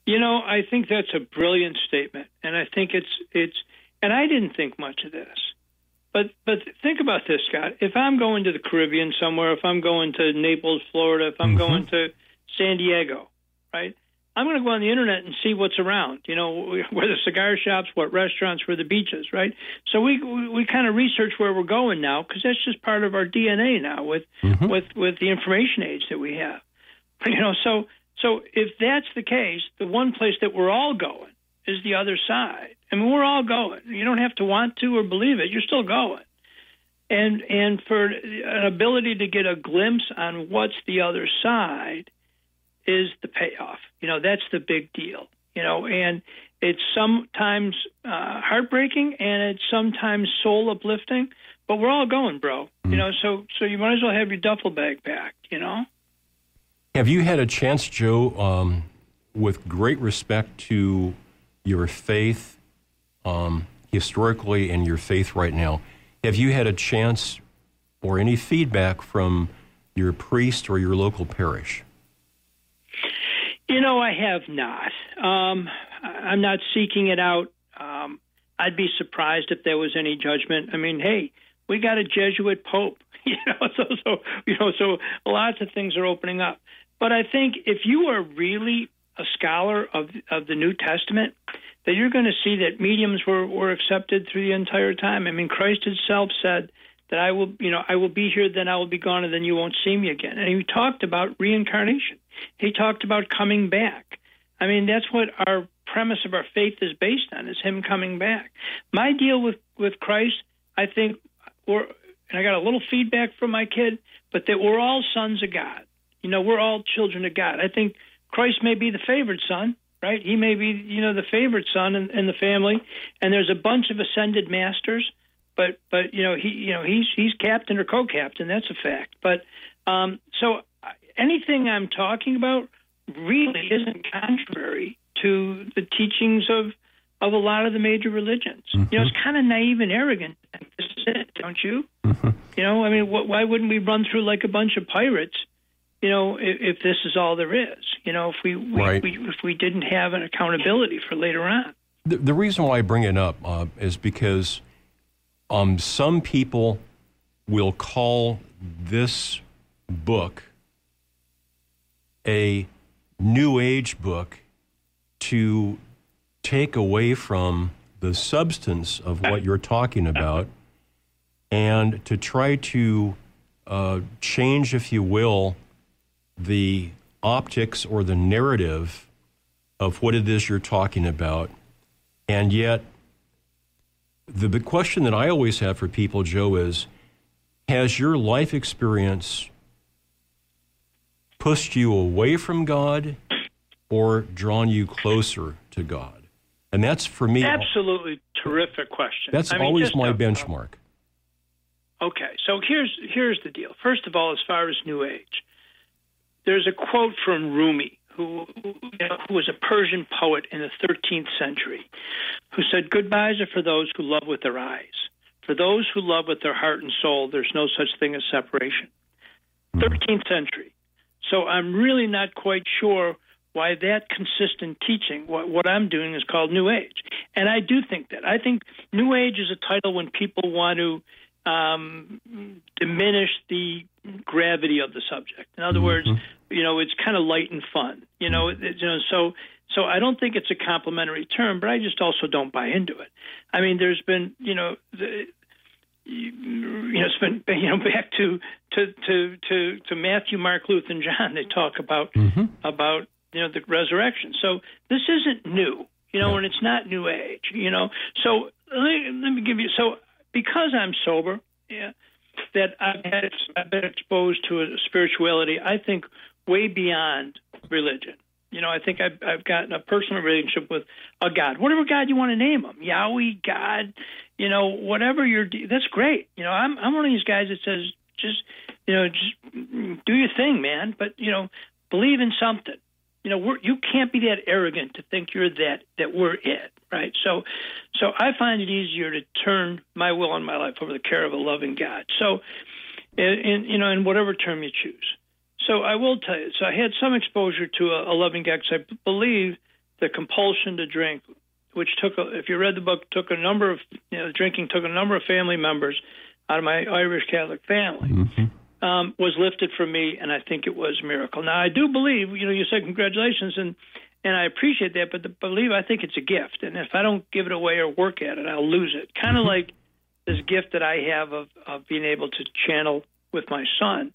You know, I think that's a brilliant statement, and I think it's it's. And I didn't think much of this, but but think about this, Scott. If I'm going to the Caribbean somewhere, if I'm going to Naples, Florida, if I'm mm-hmm. going to San Diego, right? I'm going to go on the internet and see what's around. You know, where the cigar shops, what restaurants, where the beaches, right? So we we, we kind of research where we're going now because that's just part of our DNA now with mm-hmm. with with the information age that we have. You know, so so if that's the case, the one place that we're all going is the other side. I mean, we're all going. You don't have to want to or believe it. You're still going. And and for an ability to get a glimpse on what's the other side is the payoff. You know, that's the big deal. You know, and it's sometimes uh, heartbreaking and it's sometimes soul uplifting. But we're all going, bro. You know, so so you might as well have your duffel bag packed. You know. Have you had a chance, Joe, um, with great respect to your faith um, historically and your faith right now, have you had a chance or any feedback from your priest or your local parish? You know, I have not. Um, I'm not seeking it out. Um, I'd be surprised if there was any judgment. I mean, hey, we got a Jesuit pope, you know, so so you know, so lots of things are opening up. But I think if you are really a scholar of of the New Testament, that you're going to see that mediums were were accepted through the entire time. I mean, Christ Himself said that I will, you know, I will be here, then I will be gone, and then you won't see me again. And He talked about reincarnation. He talked about coming back. I mean, that's what our premise of our faith is based on: is Him coming back. My deal with with Christ, I think, we're, and I got a little feedback from my kid, but that we're all sons of God. You know, we're all children of God. I think Christ may be the favored son, right? He may be, you know, the favorite son in, in the family, and there's a bunch of ascended masters. But, but you know, he, you know, he's he's captain or co-captain. That's a fact. But um, so uh, anything I'm talking about really isn't contrary to the teachings of of a lot of the major religions. You know, it's kind of naive and arrogant. This is it, don't you? You know, I mean, wh- why wouldn't we run through like a bunch of pirates? You know, if, if this is all there is. You know, if we, we, Right. we if we didn't have an accountability for later on. The, the reason why I bring it up uh, is because um, some people will call this book a new age book to take away from the substance of what you're talking about and to try to uh, change, if you will, the optics or the narrative of what it is you're talking about. And yet, the big question that I always have for people, Joe, is has your life experience pushed you away from God or drawn you closer to God? And that's for me, Absolutely terrific question. that's I mean, always my benchmark. Okay, so here's here's the deal. First of all, as far as New Age, there's a quote from Rumi, who you know, who was a Persian poet in the 13th century, who said, "Goodbyes are for those who love with their eyes. For those who love with their heart and soul, there's no such thing as separation." 13th century. So I'm really not quite sure why that consistent teaching, what, what I'm doing, is called New Age. And I do think that. I think New Age is a title when people want to um, diminish the gravity of the subject. In other words, you know, it's kind of light and fun. You know, it, you know, so so I don't think it's a complimentary term, but I just also don't buy into it. I mean, there's been, you know, the, you know, it's been you know back to to to to, to Matthew, Mark, Luke, and John. They talk about about you know the resurrection. So this isn't new, you know, and it's not new age, you know. So let me, let me give you so because I'm sober, yeah, that I've had I've been exposed to a spirituality. I think way beyond religion. You know, I think I've, I've gotten a personal relationship with a God, whatever God you want to name him, Yahweh, God, you know, whatever you're. That's great. You know, I'm I'm one of these guys that says just, you know, just mm, do your thing, man. But you know, believe in something. You know, we're, you can't be that arrogant to think you're that that we're it, right? So, so I find it easier to turn my will and my life over the care of a loving God. So, in, you know, in whatever term you choose. So I will tell you. So I had some exposure to a, a loving God because I believe the compulsion to drink, which took, a, if you read the book, took a number of, you know, drinking took a number of family members out of my Irish Catholic family, mm-hmm. Um, was lifted from me, and I think it was a miracle. Now I do believe, you know, you said congratulations, and and I appreciate that, but the believe I think it's a gift, and if I don't give it away or work at it, I'll lose it. Kind of like this gift that I have of of being able to channel with my son.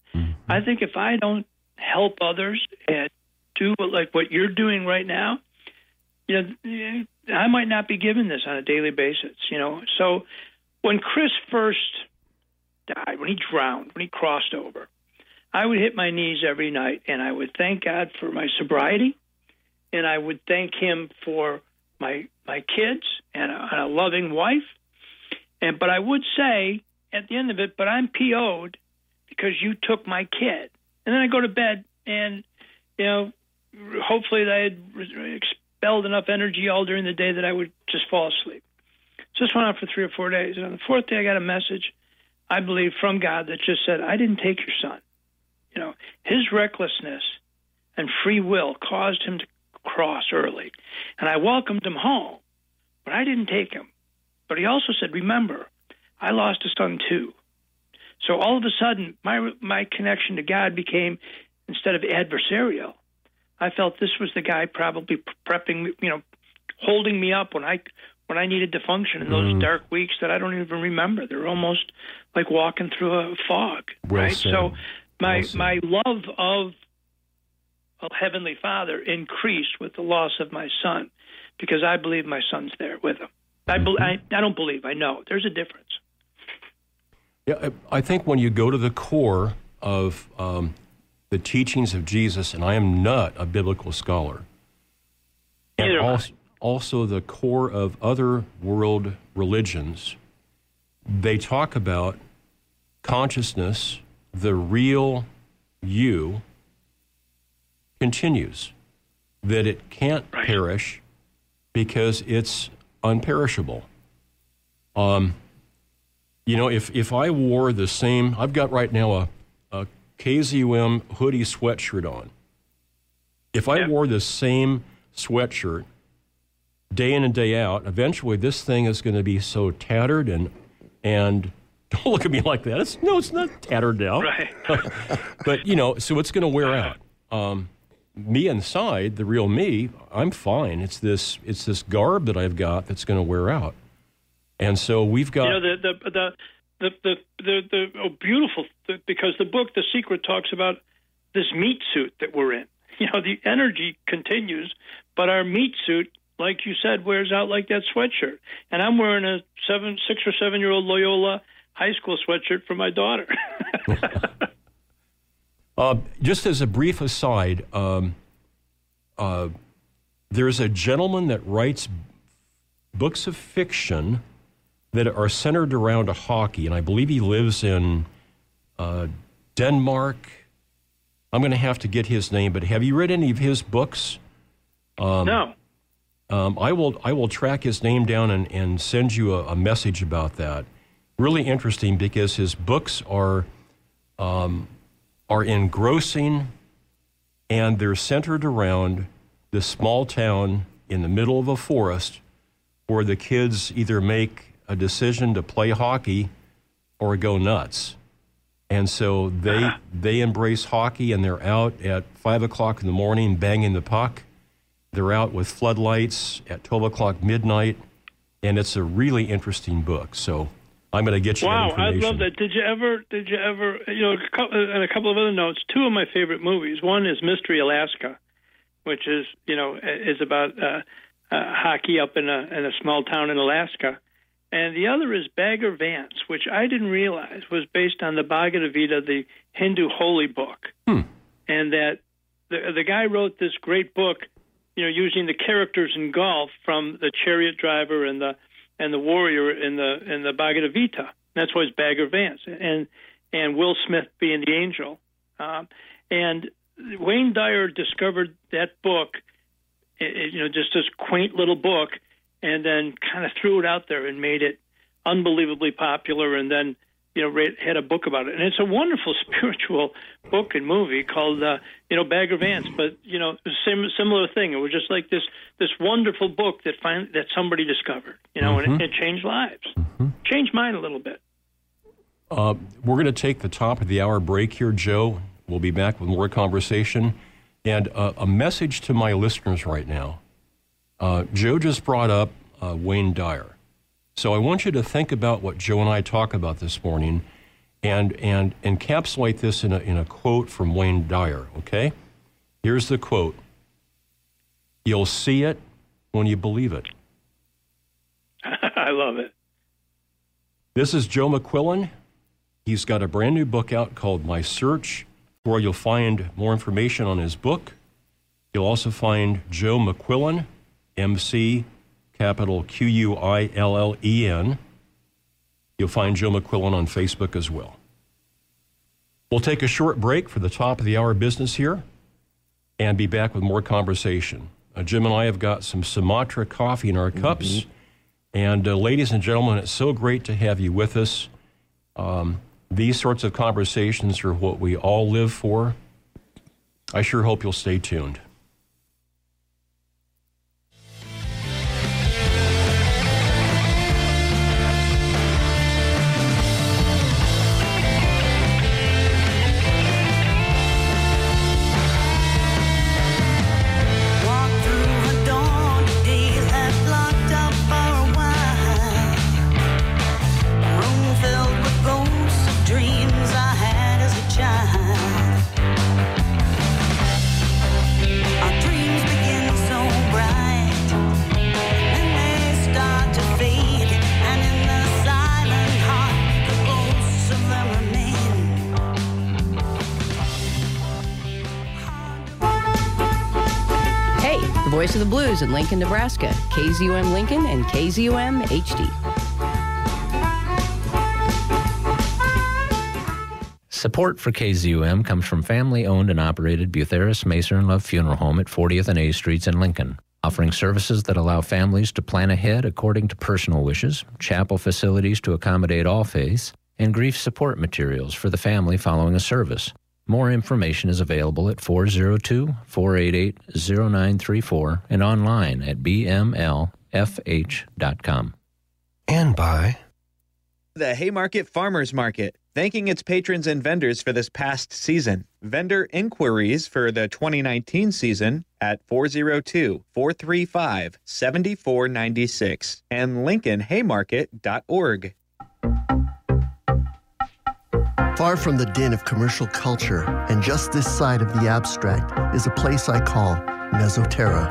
I think if I don't help others and do what, like what you're doing right now, you know, I might not be given this on a daily basis. You know, so when Chris first died, when he drowned, when he crossed over, I would hit my knees every night and I would thank God for my sobriety, and I would thank Him for my my kids and a, and a loving wife. And but I would say at the end of it, but I'm PO'd because you took my kid. And then I go to bed and, you know, hopefully I had expelled enough energy all during the day that I would just fall asleep. So this went on for three or four days. And on the fourth day, I got a message, I believe, from God that just said, I didn't take your son. You know, his recklessness and free will caused him to cross early. And I welcomed him home, but I didn't take him. But he also said, Remember, I lost a son too. So all of a sudden, my my connection to God became instead of adversarial. I felt this was the guy probably prepping, you know, holding me up when I when I needed to function in those Mm. dark weeks that I don't even remember. They're almost like walking through a fog, Well right? said. So my Well my love of a heavenly Father increased with the loss of my son because I believe my son's there with him. I, bel I I don't believe. I know. There's a difference. Yeah, I I think when you go to the core of um, the teachings of Jesus, and I am not a biblical scholar, and Neither am I. also, also the core of other world religions, they talk about consciousness, the real you, continues, that it can't perish because it's unperishable. Um, you know, if, if I wore the same, I've got right now a, a KZUM hoodie sweatshirt on. If I wore the same sweatshirt day in and day out, eventually this thing is going to be so tattered and and don't look at me like that. It's, no, it's not tattered now. Right. but you know, so it's going to wear out. Um, me inside, the real me, I'm fine. It's this it's this garb that I've got that's going to wear out. And so we've got You know the the the the the, the, the oh, beautiful because the book The Secret talks about this meat suit that we're in. You know the energy continues, but our meat suit, like you said, wears out like that sweatshirt. And I'm wearing a seven, six or seven year old Loyola high school sweatshirt for my daughter. Uh, just as a brief aside, um, uh, there's a gentleman that writes books of fiction that are centered around a hockey, and I believe he lives in uh, Denmark. I'm going to have to get his name, but have you read any of his books? Um, no. Um, I will. I will track his name down and, and send you a, a message about that. Really interesting because his books are um, are engrossing, and they're centered around this small town in the middle of a forest where the kids either make a decision to play hockey or go nuts. And so they they embrace hockey and they're out at five o'clock in the morning banging the puck. They're out with floodlights at twelve o'clock midnight, and it's a really interesting book. So I'm going to get you Wow, I love that. Did you ever? Did you ever? You know, a couple, and a couple of other notes. Two of my favorite movies. One is Mystery Alaska, which is you know is about uh, uh, hockey up in a in a small town in Alaska, and the other is Bagger Vance, which I didn't realize was based on the Bhagavad Gita, the Hindu holy book, and that the the guy wrote this great book, you know, using the characters in golf from the chariot driver and the and the warrior in the in the Bhagavad Gita. That's why it's Bagger Vance and and Will Smith being the angel. Um, and Wayne Dyer discovered that book, you know, just this quaint little book, and then kind of threw it out there and made it unbelievably popular. And then you know ra- had a book about it, and it's a wonderful spiritual book and movie called uh, you know Bagger Vance. But you know, sim- similar thing. It was just like this this wonderful book that find that somebody discovered, you know, and it, it changed lives, changed mine a little bit. Uh, we're going to take the top of the hour break here, Joe. We'll be back with more conversation. And uh, a message to my listeners right now. Uh, Joe just brought up uh, Wayne Dyer. So I want you to think about what Joe and I talk about this morning and, and encapsulate this in a, in a quote from Wayne Dyer, okay? Here's the quote You'll see it when you believe it. I love it. This is Joe McQuillen. He's got a brand new book out called My Search, where you'll find more information on his book. You'll also find Joe McQuillen, MC, capital Q U I L L E N. You'll find Joe McQuillen on Facebook as well. We'll take a short break for the top of the hour business here and be back with more conversation. Uh, Jim and I have got some Sumatra coffee in our cups. And uh, ladies and gentlemen, it's so great to have you with us. Um, these sorts of conversations are what we all live for. I sure hope you'll stay tuned. In Lincoln, Nebraska. KZUM Lincoln and KZUM HD. Support for KZUM comes from family owned and operated Butherus Mason and Love Funeral Home at 40th and A Streets in Lincoln, offering services that allow families to plan ahead according to personal wishes, chapel facilities to accommodate all faiths, and grief support materials for the family following a service. More information is available at 402 488 0934 and online at bmlfh.com. And by The Haymarket Farmers Market, thanking its patrons and vendors for this past season. Vendor inquiries for the 2019 season at 402 435 7496 and LincolnHaymarket.org. Far from the din of commercial culture, and just this side of the abstract, is a place I call Mesoterra.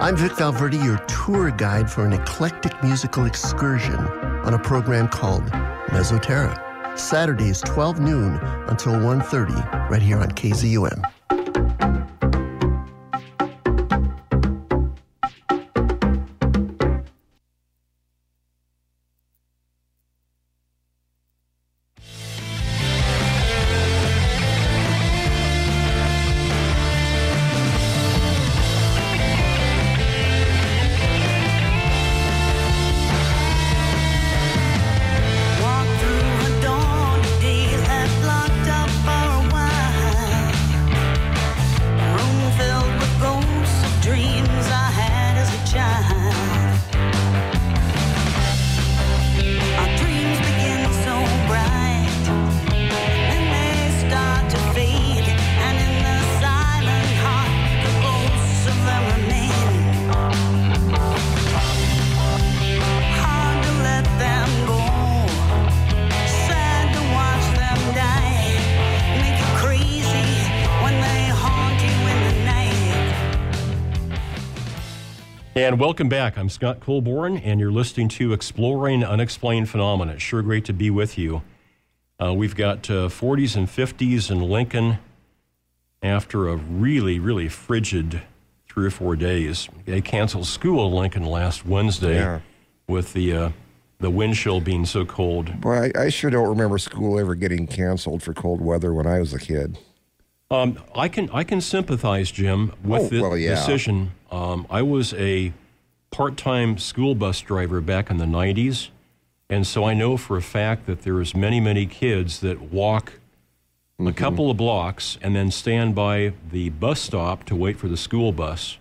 I'm Vic Valverde, your tour guide for an eclectic musical excursion on a program called Mesoterra. Saturdays, 12 noon until 1.30, right here on KZUM. And welcome back. I'm Scott Colborn, and you're listening to Exploring Unexplained Phenomena. It's sure great to be with you. Uh, we've got uh, 40s and 50s in Lincoln after a really, really frigid three or four days. They canceled school in Lincoln last Wednesday Yeah. with the uh, the wind chill being so cold. Boy, I, I sure don't remember school ever getting canceled for cold weather when I was a kid. Um, I can I can sympathize, Jim, with Oh, the well, yeah. decision. Um, I was a part-time school bus driver back in the '90s, and so I know for a fact that there's many many kids that walk Mm-hmm. a couple of blocks and then stand by the bus stop to wait for the school bus.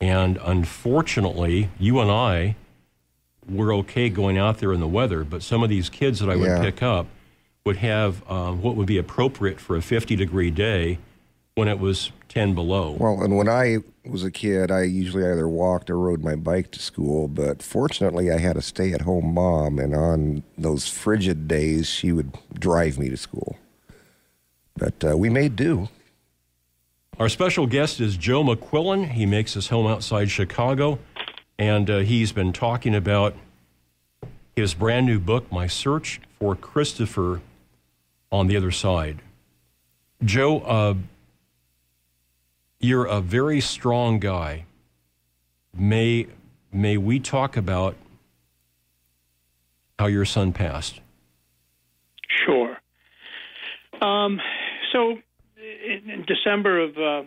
And unfortunately, you and I were okay going out there in the weather, but some of these kids that I would Yeah. pick up would have um, what would be appropriate for a 50 degree day when it was 10 below. Well, and when I was a kid, I usually either walked or rode my bike to school. But fortunately, I had a stay at home mom, and on those frigid days, she would drive me to school. But uh, we made do. Our special guest is Joe McQuillen. He makes his home outside Chicago, and uh, he's been talking about his brand new book, My Search for Christopher on the Other Side. Joe, uh, you're a very strong guy. May, may we talk about how your son passed? Sure. Um, so, in, December of uh,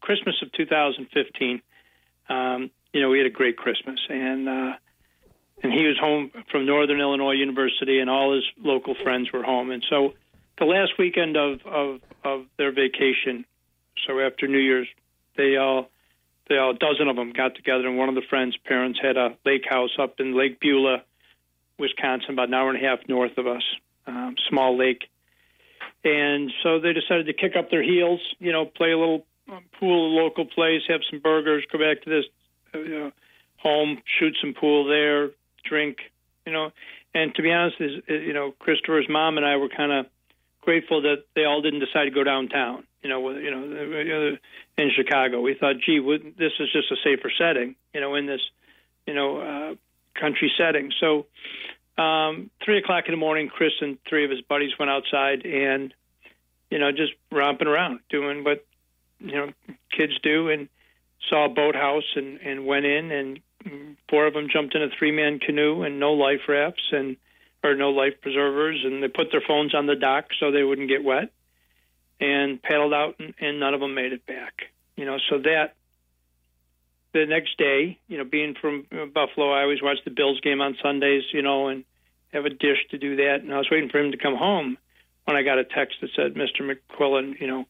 Christmas of 2015, um, you know, we had a great Christmas, and uh, and he was home from Northern Illinois University, and all his local friends were home, and so the last weekend of of of their vacation, so after New Year's, they all they all a dozen of them got together, and one of the friends' parents had a lake house up in Lake Beulah, Wisconsin, about an hour and a half north of us, um, small lake. And so they decided to kick up their heels, you know, play a little um, pool, local place, have some burgers, go back to this uh, you know, home, shoot some pool there, drink, you know. And to be honest, is uh, you know, Christopher's mom and I were kind of grateful that they all didn't decide to go downtown. You know, you know, in Chicago, we thought, gee, this is just a safer setting, you know, in this, you know, uh, country setting. So um, three o'clock in the morning, Chris and three of his buddies went outside and, you know, just romping around, doing what, you know, kids do, and saw a boathouse and, and went in, and four of them jumped in a three man canoe and no life rafts and or no life preservers, and they put their phones on the dock so they wouldn't get wet, and paddled out, and, and none of them made it back. You know, so that the next day, you know, being from Buffalo, I always watch the Bills game on Sundays, you know, and have a dish to do that. And I was waiting for him to come home when I got a text that said, Mr. McQuillen, you know,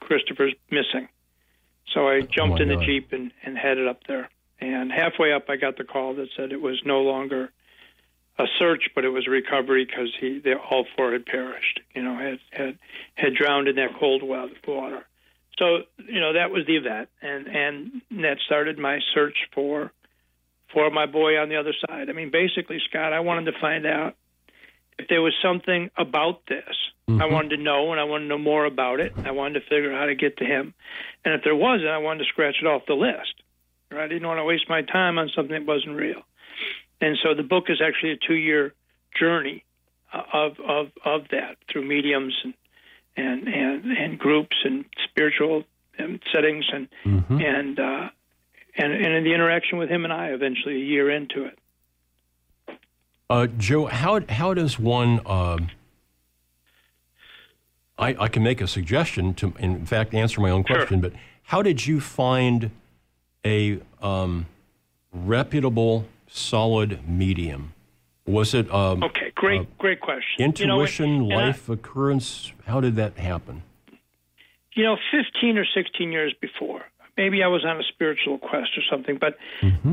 Christopher's missing. So I oh, jumped my in the God. Jeep and, and headed up there. And halfway up, I got the call that said it was no longer a search, but it was a recovery because he, they, all four had perished. You know, had had had drowned in that cold wa- water. So you know that was the event, and and that started my search for for my boy on the other side. I mean, basically, Scott, I wanted to find out if there was something about this. I mm-hmm. wanted to know, and I wanted to know more about it. I wanted to figure out how to get to him, and if there wasn't, I wanted to scratch it off the list. Right? I didn't want to waste my time on something that wasn't real. And so the book is actually a two-year journey uh, of of of that through mediums and and and, and groups and spiritual um, settings and and uh, and and in the interaction with him and I eventually a year into it. Uh, Joe, how how does one? um I I can make a suggestion to, in fact, answer my own question. But how did you find a um, reputable, solid medium? Was it um, Okay, great great question. You know, intuition, and I- life occurrence? How did that happen? you know, 15 or 16 years before, maybe I was on a spiritual quest or something, but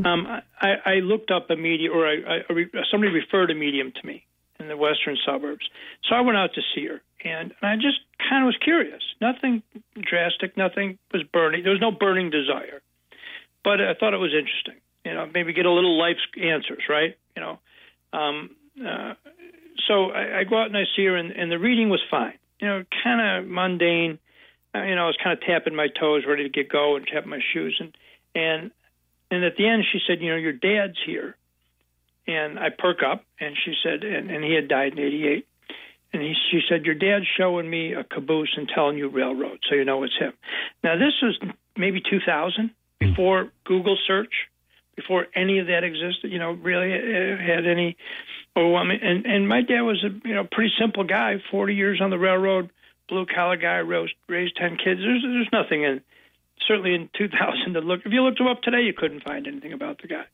um, I, I looked up a medium, or I, I, somebody referred a medium to me in the western suburbs. So I went out to see her, and, and I just kind of was curious. Nothing drastic, nothing was burning. There was no burning desire, but I thought it was interesting. You know, maybe get a little life's answers, right? You know, um, uh, so I, I go out and I see her, and, and the reading was fine. You know, kind of mundane. Uh, You know, I was kind of tapping my toes, ready to get go, and tapping my shoes, and and And at the end, she said, "You know, your dad's here." And I perk up, and she said, and, and he had died in '88. And he, she said, "Your dad's showing me a caboose and telling you railroad, so you know it's him." Now this was maybe 2000, before Google search, before any of that existed. You know, really uh, had any. Oh, I mean, and and my dad was a you know pretty simple guy, 40 years on the railroad, blue collar guy, raised raised 10 kids. There's there's nothing in certainly in 2000 to look. If you looked him up today, you couldn't find anything about the guy.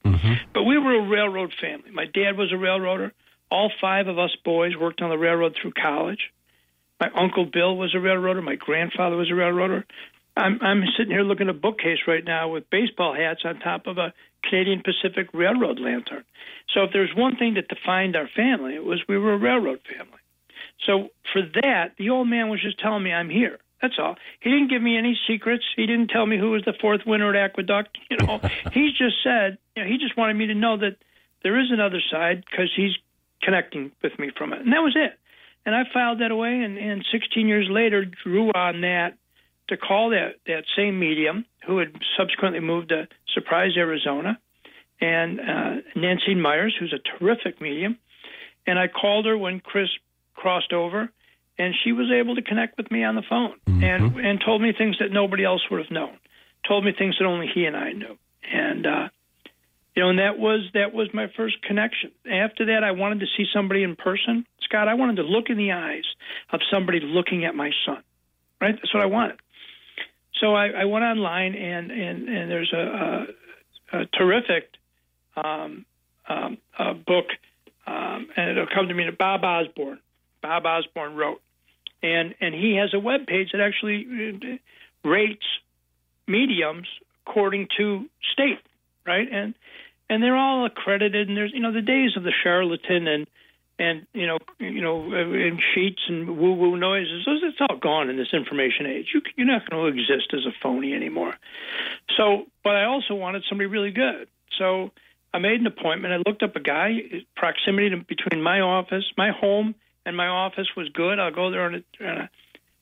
But we were a railroad family. My dad was a railroader. All five of us boys worked on the railroad through college. My uncle Bill was a railroader. My grandfather was a railroader. I'm, I'm sitting here looking at a bookcase right now with baseball hats on top of a Canadian Pacific Railroad lantern. So if there's one thing that defined our family, it was we were a railroad family. So for that, the old man was just telling me I'm here. That's all. He didn't give me any secrets. He didn't tell me who was the fourth winner at Aqueduct. You know, he just said, you know, he just wanted me to know that there is another side because he's connecting with me from it, and that was it. And I filed that away, and, and 16 years later, drew on that to call that that same medium who had subsequently moved to Surprise, Arizona, and uh, Nancy Myers, who's a terrific medium. And I called her when Chris crossed over, and she was able to connect with me on the phone and and told me things that nobody else would have known. Told me things that only he and I knew. And uh, you know, and that was that was my first connection. After that, I wanted to see somebody in person. Scott, I wanted to look in the eyes of somebody looking at my son. Right, that's what I wanted. So I, I went online, and and and there's a, a, a terrific um, um, uh, book, um, and it'll come to me. That Bob Osborne. Bob Osborne wrote, and and he has a web page that actually uh, rates mediums according to state, right? And and they're all accredited. And there's you know the days of the charlatan and and you know you know and sheets and woo woo noises. Those it's all gone in this information age. You you're not going to exist as a phony anymore. So, but I also wanted somebody really good. So I made an appointment. I looked up a guy. Proximity to, between my office, my home, and my office was good. I'll go there on a on a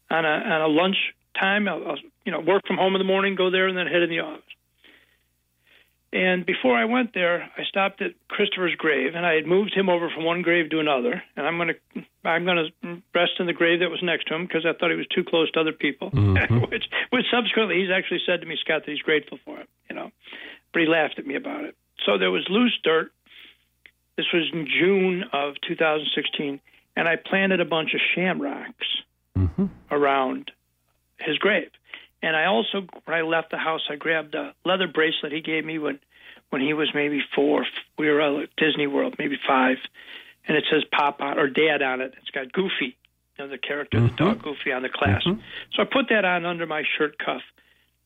on a, on a lunch time. I'll, I'll you know work from home in the morning, go there, and then head in the office. And before I went there, I stopped at Christopher's grave, and I had moved him over from one grave to another. And I'm going to I'm going to rest in the grave that was next to him because I thought he was too close to other people. Mm-hmm. which, which subsequently he's actually said to me, Scott, that he's grateful for it. You know, but he laughed at me about it. So there was loose dirt. This was in June of 2016, and I planted a bunch of shamrocks mm-hmm. around his grave. And I also, when I left the house, I grabbed a leather bracelet he gave me when, when he was maybe four. We were at Disney World, maybe five, and it says Pop on or Dad on it. It's got Goofy, you know, the character, the dog mm-hmm. Goofy on the clasp. Mm-hmm. So I put that on under my shirt cuff,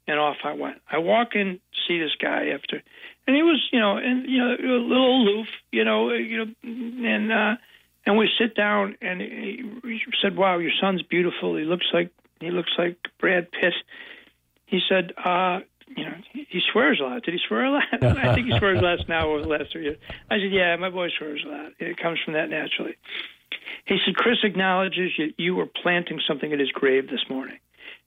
and off I went. I walk in, see this guy after, and he was, you know, and you know, a little aloof, you know, uh, you know, and uh, and we sit down, and he said, "Wow, your son's beautiful. He looks like he looks like Brad Pitt." He said, uh, "You know, he, swears a lot. Did he swear a lot? I think he swears less now over the last three years." I said, "Yeah, my boy swears a lot. It comes from that naturally." He said, "Chris acknowledges you, you were planting something at his grave this morning,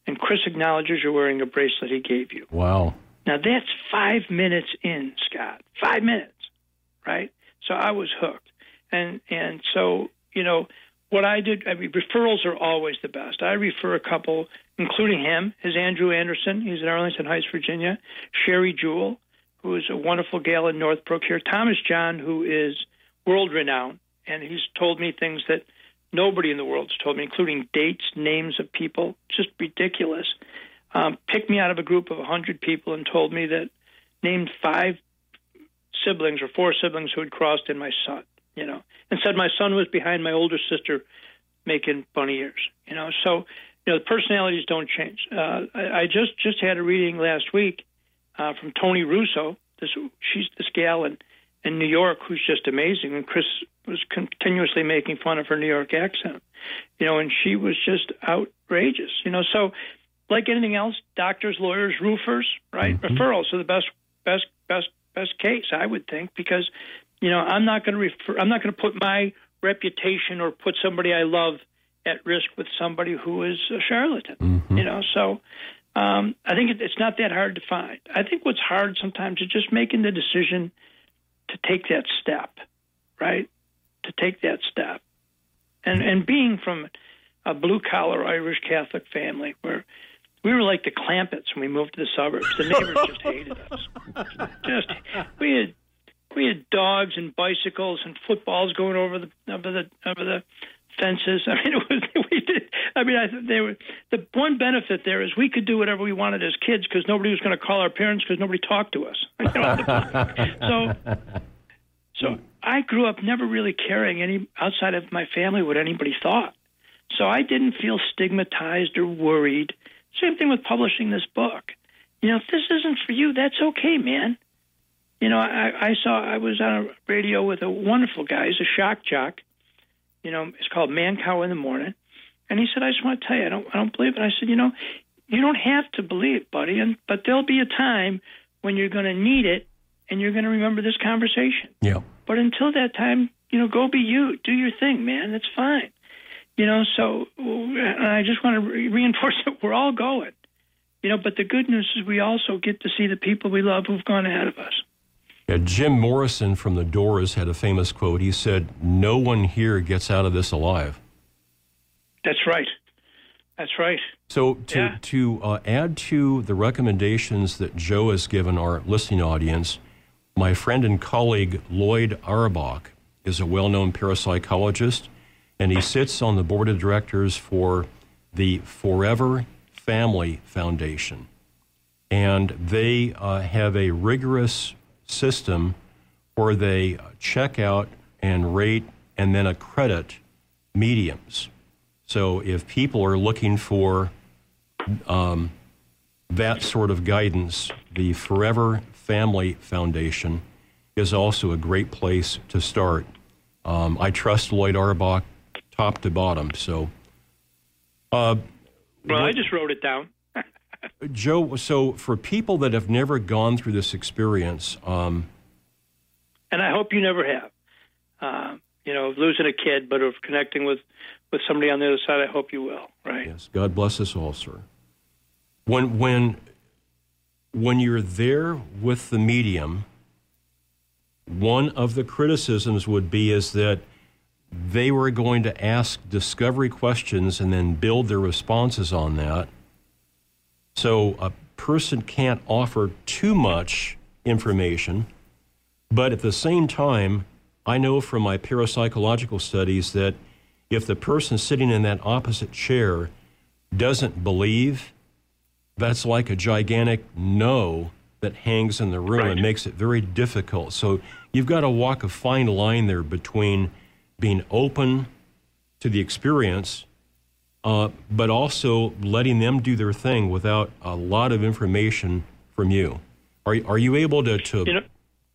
and Chris acknowledges you're wearing a bracelet he gave you." Wow. Now that's five minutes in, Scott. Five minutes, right? So I was hooked, and and so you know what I did. I mean, referrals are always the best. I refer a couple, including him, is Andrew Anderson. He's in Arlington Heights, Virginia. Sherry Jewell, who is a wonderful gal in Northbrook here. Thomas John, who is world renowned, and he's told me things that nobody in the world's told me, including dates, names of people, just ridiculous um, picked me out of a group of 100 people and told me that named five siblings or four siblings who had crossed in my son, you know, and said my son was behind my older sister making bunny ears, you know. So, you know, the personalities don't change. Uh, I, I just just had a reading last week uh, from Tony Russo. This she's this gal in in New York who's just amazing, and Chris was continuously making fun of her New York accent, you know, and she was just outrageous, you know. So like anything else, doctors, lawyers, roofers, right? Referrals are the best, best, best, best case, I would think, because you know I'm not going to refer, I'm not going to put my reputation or put somebody I love at risk with somebody who is a charlatan. You know, so Um, I think it, it's not that hard to find. I think what's hard sometimes is just making the decision to take that step, right? To take that step, and and being from a blue collar Irish Catholic family where we were like the Clampetts when we moved to the suburbs. The neighbors just hated us. Just we had we had dogs and bicycles and footballs going over the over the over the fences. I mean, it was we did. I mean, I they were the one benefit there is we could do whatever we wanted as kids because nobody was going to call our parents because nobody talked to us. You know? so so I grew up never really caring any outside of my family what anybody thought. So I didn't feel stigmatized or worried. Same thing with publishing this book. You know, if this isn't for you, that's okay, man. You know, I, I saw I was on a radio with a wonderful guy. He's a shock jock. You know, it's called Mancow in the Morning, and he said, "I just want to tell you, I don't, I don't believe it." I said, "You know, you don't have to believe, buddy, and but there'll be a time when you're going to need it, and you're going to remember this conversation. Yeah. But until that time, you know, go be you, do your thing, man. It's fine. You know, so and I just want to re- reinforce that we're all going. You know, but the good news is we also get to see the people we love who've gone ahead of us. Yeah, Jim Morrison from The Doors had a famous quote. He said, No one here gets out of this alive. That's right. That's right. So, to, Yeah. to uh, add to the recommendations that Joe has given our listening audience, my friend and colleague Lloyd Auerbach is a well known parapsychologist, and he sits on the board of directors for the Forever Family Foundation. And they uh, have a rigorous system where they check out and rate and then accredit mediums. So if people are looking for um, that sort of guidance, the Forever Family Foundation is also a great place to start. Um, I trust Lloyd Auerbach top to bottom. So, uh, Well, I just wrote it down. Joe, so for people that have never gone through this experience, um, and I hope you never have. Uh, you know, of losing a kid, but of connecting with with somebody on the other side. I hope you will. Right. Yes, God bless us all, sir. When when when you're there with the medium, one of the criticisms would be is that they were going to ask discovery questions and then build their responses on that. So a person can't offer too much information, but at the same time, I know from my parapsychological studies that if the person sitting in that opposite chair doesn't believe, that's like a gigantic no that hangs in the room and makes it very difficult. So you've got to walk a fine line there between being open to the experience, uh, but also letting them do their thing without a lot of information from you. Are, are you able to, to, You know-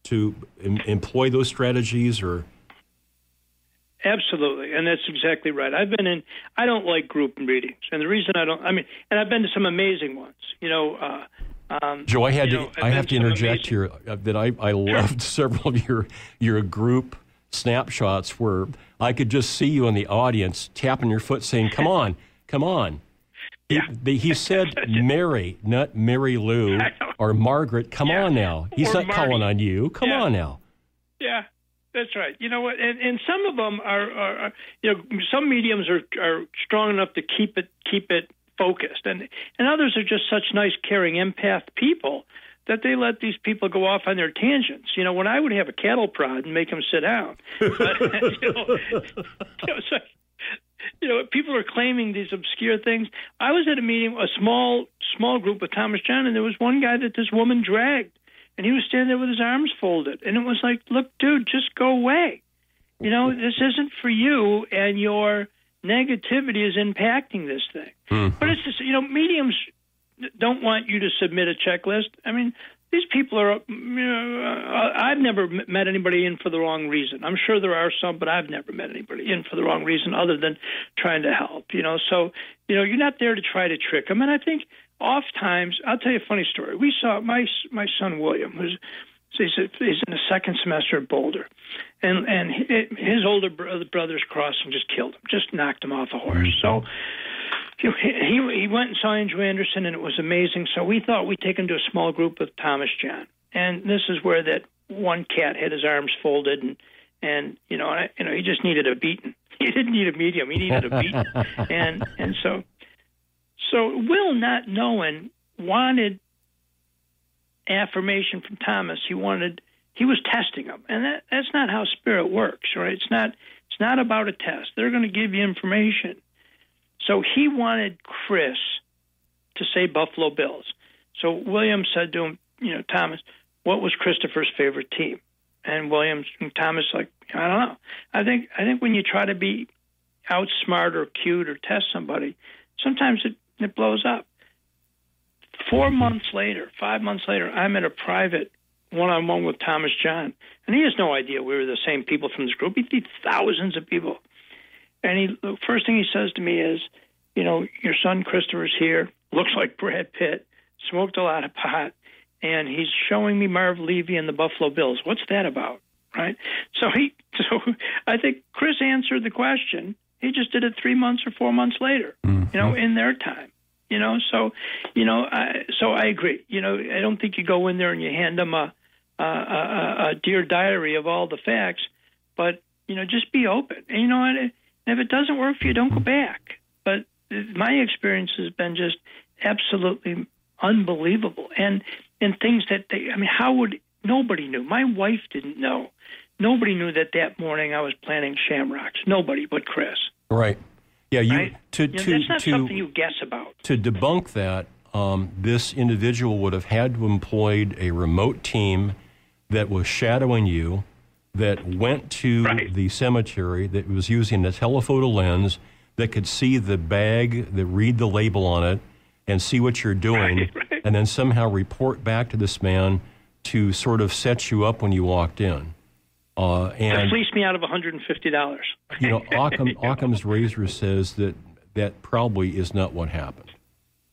to em- employ those strategies or? Absolutely, and that's exactly right. I've been in. I don't like group meetings, and the reason I don't. I mean, and I've been to some amazing ones. You know. Uh, um, Joe, I had to. know, I have to interject amazing- here uh, that I, I loved several of your your group snapshots where I could just see you in the audience tapping your foot, saying, "Come on, come on." He, he said Mary, not Mary Lou or Margaret. Come on now. He's Or not calling on you. Come Yeah. on now. Yeah, that's right. You know what? And, and some of them are, are, are, you know, some mediums are are strong enough to keep it keep it focused, and and others are just such nice, caring empath people that they let these people go off on their tangents. You know, when I would have a cattle prod and make them sit down, but, you know, you know, so, you know, people are claiming these obscure things. I was at a meeting, a small small group with Thomas John, and there was one guy that this woman dragged, and he was standing there with his arms folded, and it was like, look, dude, just go away. You know, this isn't for you, and your negativity is impacting this thing. Hmm. But it's just, you know, mediums don't want you to submit a checklist. I mean, these people are. You know, I've never met anybody in for the wrong reason. I'm sure there are some, but I've never met anybody in for the wrong reason other than trying to help. You know, so you know, you're not there to try to trick them. And I think oftentimes, I'll tell you a funny story. We saw my my son William, who's so he's, he's in the second semester at Boulder, and and hi- his older bro- brothers crossed and just killed him, just knocked him off a horse. So he, he he went and saw Andrew Anderson, and it was amazing. So we thought we'd take him to a small group with Thomas John, and this is where that one cat had his arms folded, and and you know, I, you know, he just needed a beating. He didn't need a medium; he needed a beating, and and so so Will, not knowing, wanted affirmation from Thomas. He wanted he was testing him, and that that's not how spirit works, right? It's not it's not about a test. They're going to give you information. So he wanted Chris to say Buffalo Bills. So Williams said to him, you know, Thomas, what was Christopher's favorite team? And Williams and Thomas like, I don't know. I think I think when you try to be outsmart or cute or test somebody, sometimes it, it blows up. Four mm-hmm. months later, five months later, I'm at a private one-on-one with Thomas John, and he has no idea we were the same people from this group. He'd sees thousands of people, and he the first thing he says to me is, you know, your son Christopher's here, looks like Brad Pitt, smoked a lot of pot, and he's showing me Marv Levy and the Buffalo Bills. What's that about? Right? So he, so I think Chris answered the question. He just did it three months or four months later, you know, mm-hmm. in their time. You know, so, you know, I, so I agree. You know, I don't think you go in there and you hand them a, a, a, a dear diary of all the facts, but you know, just be open. And you know what? If it doesn't work for you, don't go back. But my experience has been just absolutely unbelievable, and and things that they. I mean, how would nobody knew? My wife didn't know. Nobody knew that that morning I was planting shamrocks. Nobody but Chris. Right. Yeah. You Right? to You know, to that's not to something you guess about. to debunk that. Um, this individual would have had to employed a remote team that was shadowing you, that went to the cemetery, that was using a telephoto lens, that could see the bag, that read the label on it, and see what you're doing, and then somehow report back to this man to sort of set you up when you walked in. Uh, and fleeced me out of $150. you know, Occam, Occam's razor says that that probably is not what happened.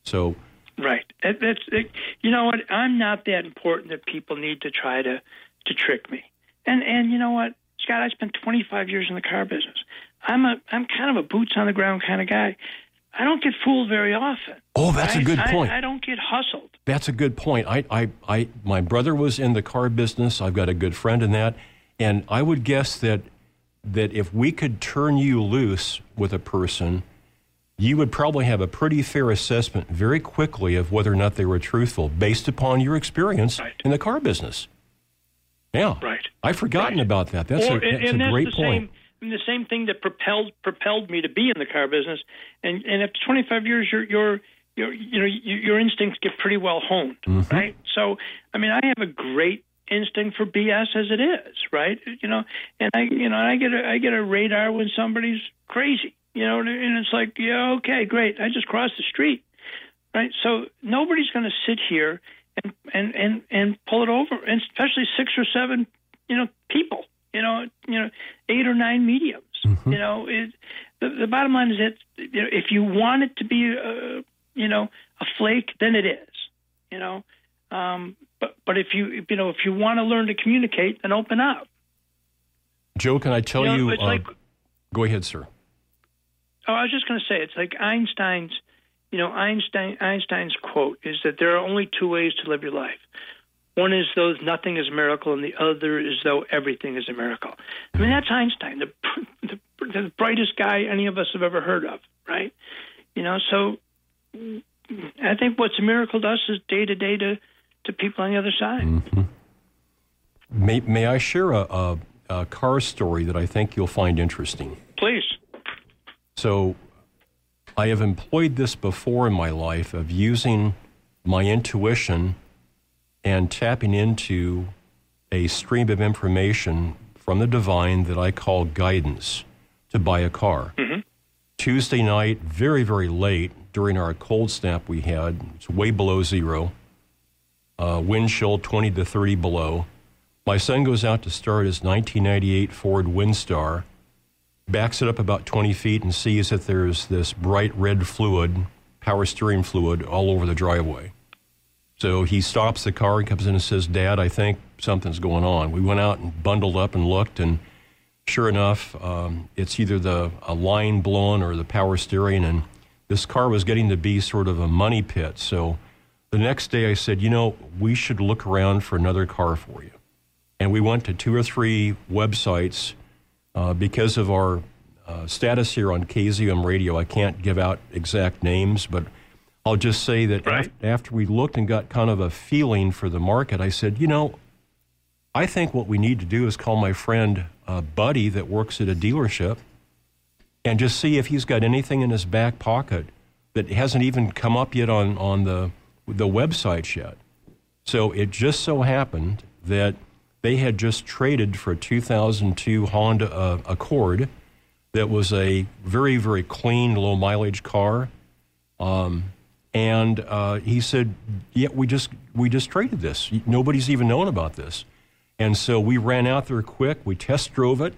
So, Right. That, that's it, you know what? I'm not that important that people need to try to to trick me. And and you know what, Scott? I spent 25 years in the car business. I'm a I'm kind of a boots on the ground kind of guy. I don't get fooled very often. Oh, that's a good point. I, don't get hustled. That's a good point. I, I, I, my brother was in the car business. I've got a good friend in that, and I would guess that that if we could turn you loose with a person, you would probably have a pretty fair assessment very quickly of whether or not they were truthful, based upon your experience in the car business. Yeah, right. I've forgotten about that. That's or, a that's and a that's great the point. Same, and the same thing that propelled propelled me to be in the car business. And and after 25 years, your your your you know your, your instincts get pretty well honed, Mm-hmm. right? So I mean, I have a great instinct for BS as it is, right? You know, and I you know I get a I get a radar when somebody's crazy, you know, and it's like yeah okay great I just crossed the street, right? So nobody's going to sit here and and and and pull it over, and especially six or seven, you know, people, you know, you know, eight or nine mediums. You know, it, the the bottom line is that you know, if you want it to be, uh, you know, a flake, then it is. You know, um, but but if you you know if you want to learn to communicate, then open up. Joe, can I tell You know, you? uh, like- go ahead, sir. Oh, I was just going to say, it's like Einstein's, you know, Einstein Einstein's quote is that there are only two ways to live your life. One is though nothing is a miracle, and the other is though everything is a miracle. I mean, that's Einstein, the the, the brightest guy any of us have ever heard of, right? You know, so I think what's a miracle to us is day to day to to people on the other side. Mm-hmm. May, may I share a, a, a car story that I think you'll find interesting? Please. So, I have employed this before in my life of using my intuition and tapping into a stream of information from the divine that I call guidance to buy a car. Tuesday night, very, very late during our cold snap we had, it's way below zero, uh, wind chill 20 to 30 below. My son goes out to start his 1998 Ford Windstar backs it up about 20 feet and sees that there's this bright red fluid, power steering fluid, all over the driveway. So he stops the car and comes in and says, Dad, I think something's going on. We went out and bundled up and looked, and sure enough, um, it's either the a line blown or the power steering. And this car was getting to be sort of a money pit. So the next day I said, you know, we should look around for another car for you. And we went to two or three websites uh, because of our uh, status here on KZUM radio. I can't give out exact names, but I'll just say that Right. af- after we looked and got kind of a feeling for the market, I said, you know, I think what we need to do is call my friend uh, Buddy that works at a dealership and just see if he's got anything in his back pocket that hasn't even come up yet on, on the, the websites yet. So it just so happened that they had just traded for a 2002 Honda uh, Accord that was a very, very clean, low mileage car. Um, and uh, he said, "Yeah, we just we just traded this. Nobody's even known about this." And so we ran out there quick. We test drove it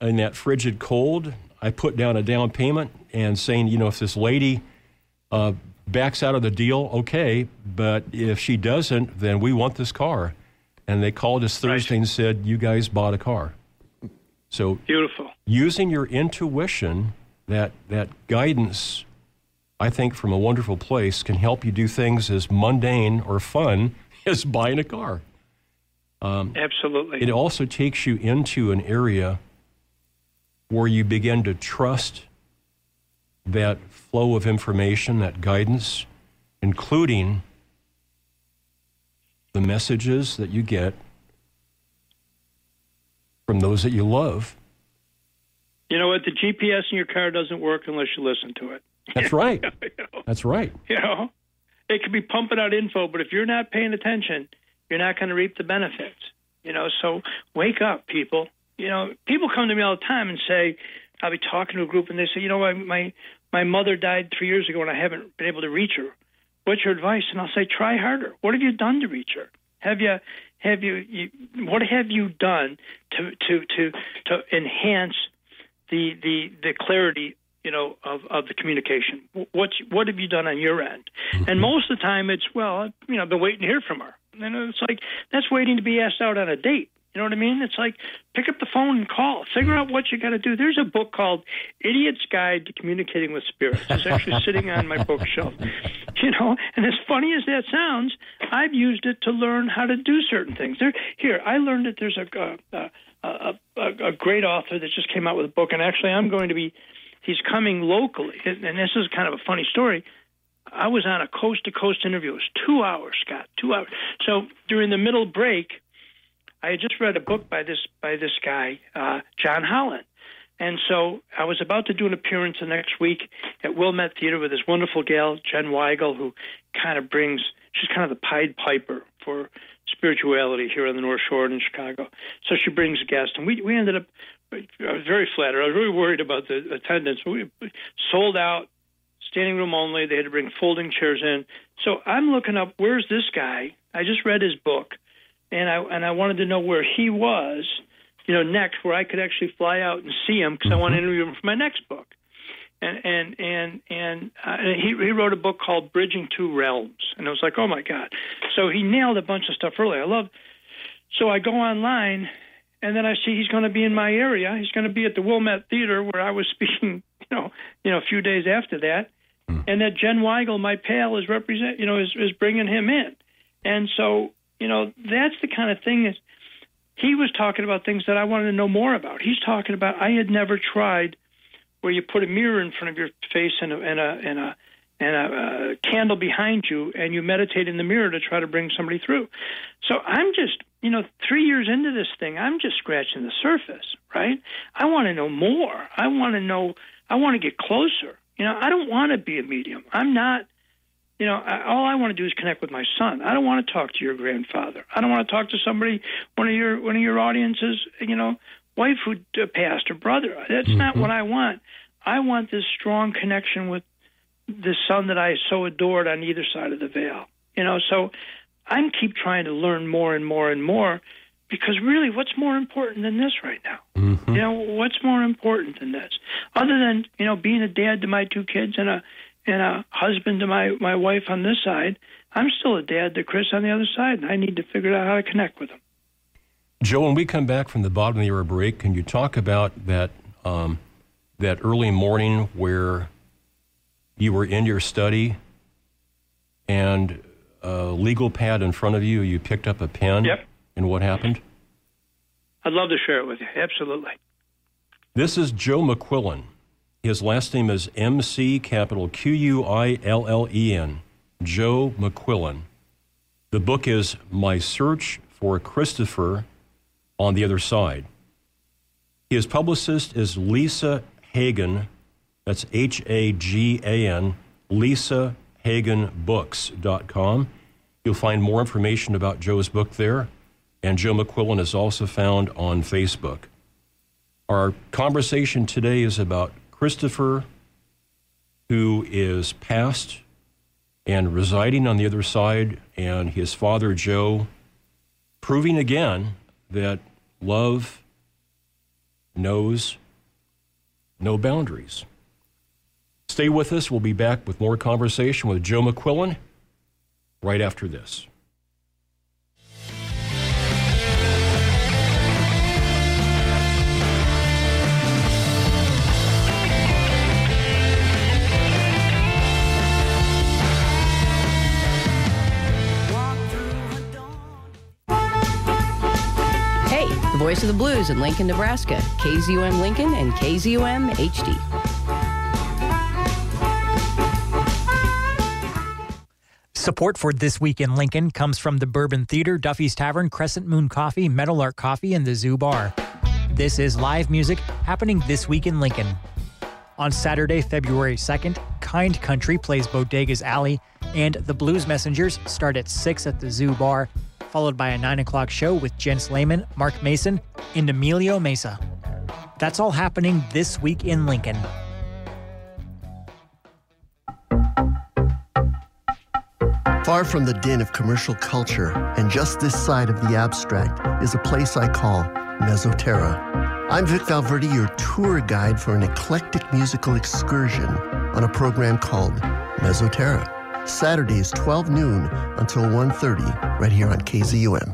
in that frigid cold. I put down a down payment and saying, you know, if this lady uh, backs out of the deal, okay. But if she doesn't, then we want this car. And they called us Thursday and said, you guys bought a car. So Beautiful. using your intuition, that that guidance, I think from a wonderful place can help you do things as mundane or fun as buying a car. Um, Absolutely. it also takes you into an area where you begin to trust that flow of information, that guidance, including the messages that you get from those that you love. You know what? The GPS in your car doesn't work unless you listen to it. That's right. That's right. You know, it could be pumping out info, but if you're not paying attention, you're not going to reap the benefits. You know, so wake up, people. You know, people come to me all the time and say, I'll be talking to a group and they say, you know, my my my mother died three years ago and I haven't been able to reach her. What's your advice? And I'll say, try harder. What have you done to reach her? Have you have you, you what have you done to to to to enhance the the the clarity you know of of the communication what's what have you done on your end mm-hmm. and most of the time it's well you know i've been waiting to hear from her and it's like that's waiting to be asked out on a date you know what i mean? It's like pick up the phone and call. Figure out what you got to do. There's a book called idiot's guide to communicating with spirits. It's actually sitting on my bookshelf. You know and as funny as that sounds i've used it to learn how to do certain things. There here i learned that there's a uh, uh, a, a, a, a great author that just came out with a book and actually i'm going to be he's coming locally. And this is kind of a funny story. I was on a coast to coast interview. It was two hours, Scott, two hours. So during the middle break, I had just read a book by this by this guy, uh, John Holland. And so I was about to do an appearance the next week at Wilmette Theater with this wonderful gal, Jen Weigel, who kind of brings, she's kind of the Pied Piper for spirituality here on the North Shore in Chicago. So she brings a guest, and we, we ended up, I was very flattered. I was really worried about the attendance. We sold out, standing room only. They had to bring folding chairs in. So I'm looking up, where's this guy? I just read his book, and I and I wanted to know where he was, you know, next, where I could actually fly out and see him because I want to interview him for my next book. And and and and uh, he he wrote a book called Bridging Two Realms, and I was like, oh my god! So he nailed a bunch of stuff early. I love. So I go online, and then I see he's going to be in my area. He's going to be at the Wilmette Theater where I was speaking. You know, you know, a few days after that, and that Jen Weigel, my pal, is represent. You know, is is bringing him in, and so you know that's the kind of thing that he was talking about things that I wanted to know more about. He's talking about I had never tried where you put a mirror in front of your face and a and a and a and a uh, candle behind you, and you meditate in the mirror to try to bring somebody through. So I'm just, you know, three years into this thing, I'm just scratching the surface, right? I want to know more. I want to know. I want to get closer. You know, I don't want to be a medium. I'm not. You know, I, all I want to do is connect with my son. I don't want to talk to your grandfather. I don't want to talk to somebody, one of your one of your audiences. You know, wife who uh, passed or brother. That's not what I want. I want this strong connection with the son that I so adored on either side of the veil. You know, so I'm keep trying to learn more and more and more because really, what's more important than this right now? You know, what's more important than this? Other than you know being a dad to my two kids and a and a husband to my my wife on this side, I'm still a dad to Chris on the other side, and I need to figure out how to connect with him. Joe, when we come back from the bottom of the hour break, can you talk about that um, that early morning where you were in your study and a legal pad in front of you, you picked up a pen. Yep. And what happened? I'd love to share it with you. Absolutely. This is Joe McQuillen. His last name is MC capital Q U I L L E N. Joe McQuillen. The book is My Search for Christopher on the Other Side. His publicist is Lisa Hagan. That's H A G A N, lisahaganbooks.com. You'll find more information about Joe's book there, and Joe McQuillen is also found on Facebook. Our conversation today is about Christopher, who is passed and residing on the other side, and his father, Joe, proving again that love knows no boundaries. Stay with us. We'll be back with more conversation with Joe McQuillen right after this. The voice of the blues in Lincoln, Nebraska. KZUM Lincoln and KZUM HD. Support for This Week in Lincoln comes from the Bourbon Theater, Duffy's Tavern, Crescent Moon Coffee, Meadowlark Coffee, and the Zoo Bar. This is live music happening this week in Lincoln. On Saturday, February 2nd, Kind Country plays Bodega's Alley, and the Blues Messengers start at 6 at the Zoo Bar, followed by a 9 o'clock show with Jens Lehman, Mark Mason, and Emilio Mesa. That's all happening this week in Lincoln. Far from the din of commercial culture, and just this side of the abstract, is a place I call Mesoterra. I'm Vic Valverde, your tour guide for an eclectic musical excursion on a program called Mesoterra. Saturdays, 12 noon until 1.30, right here on KZUM.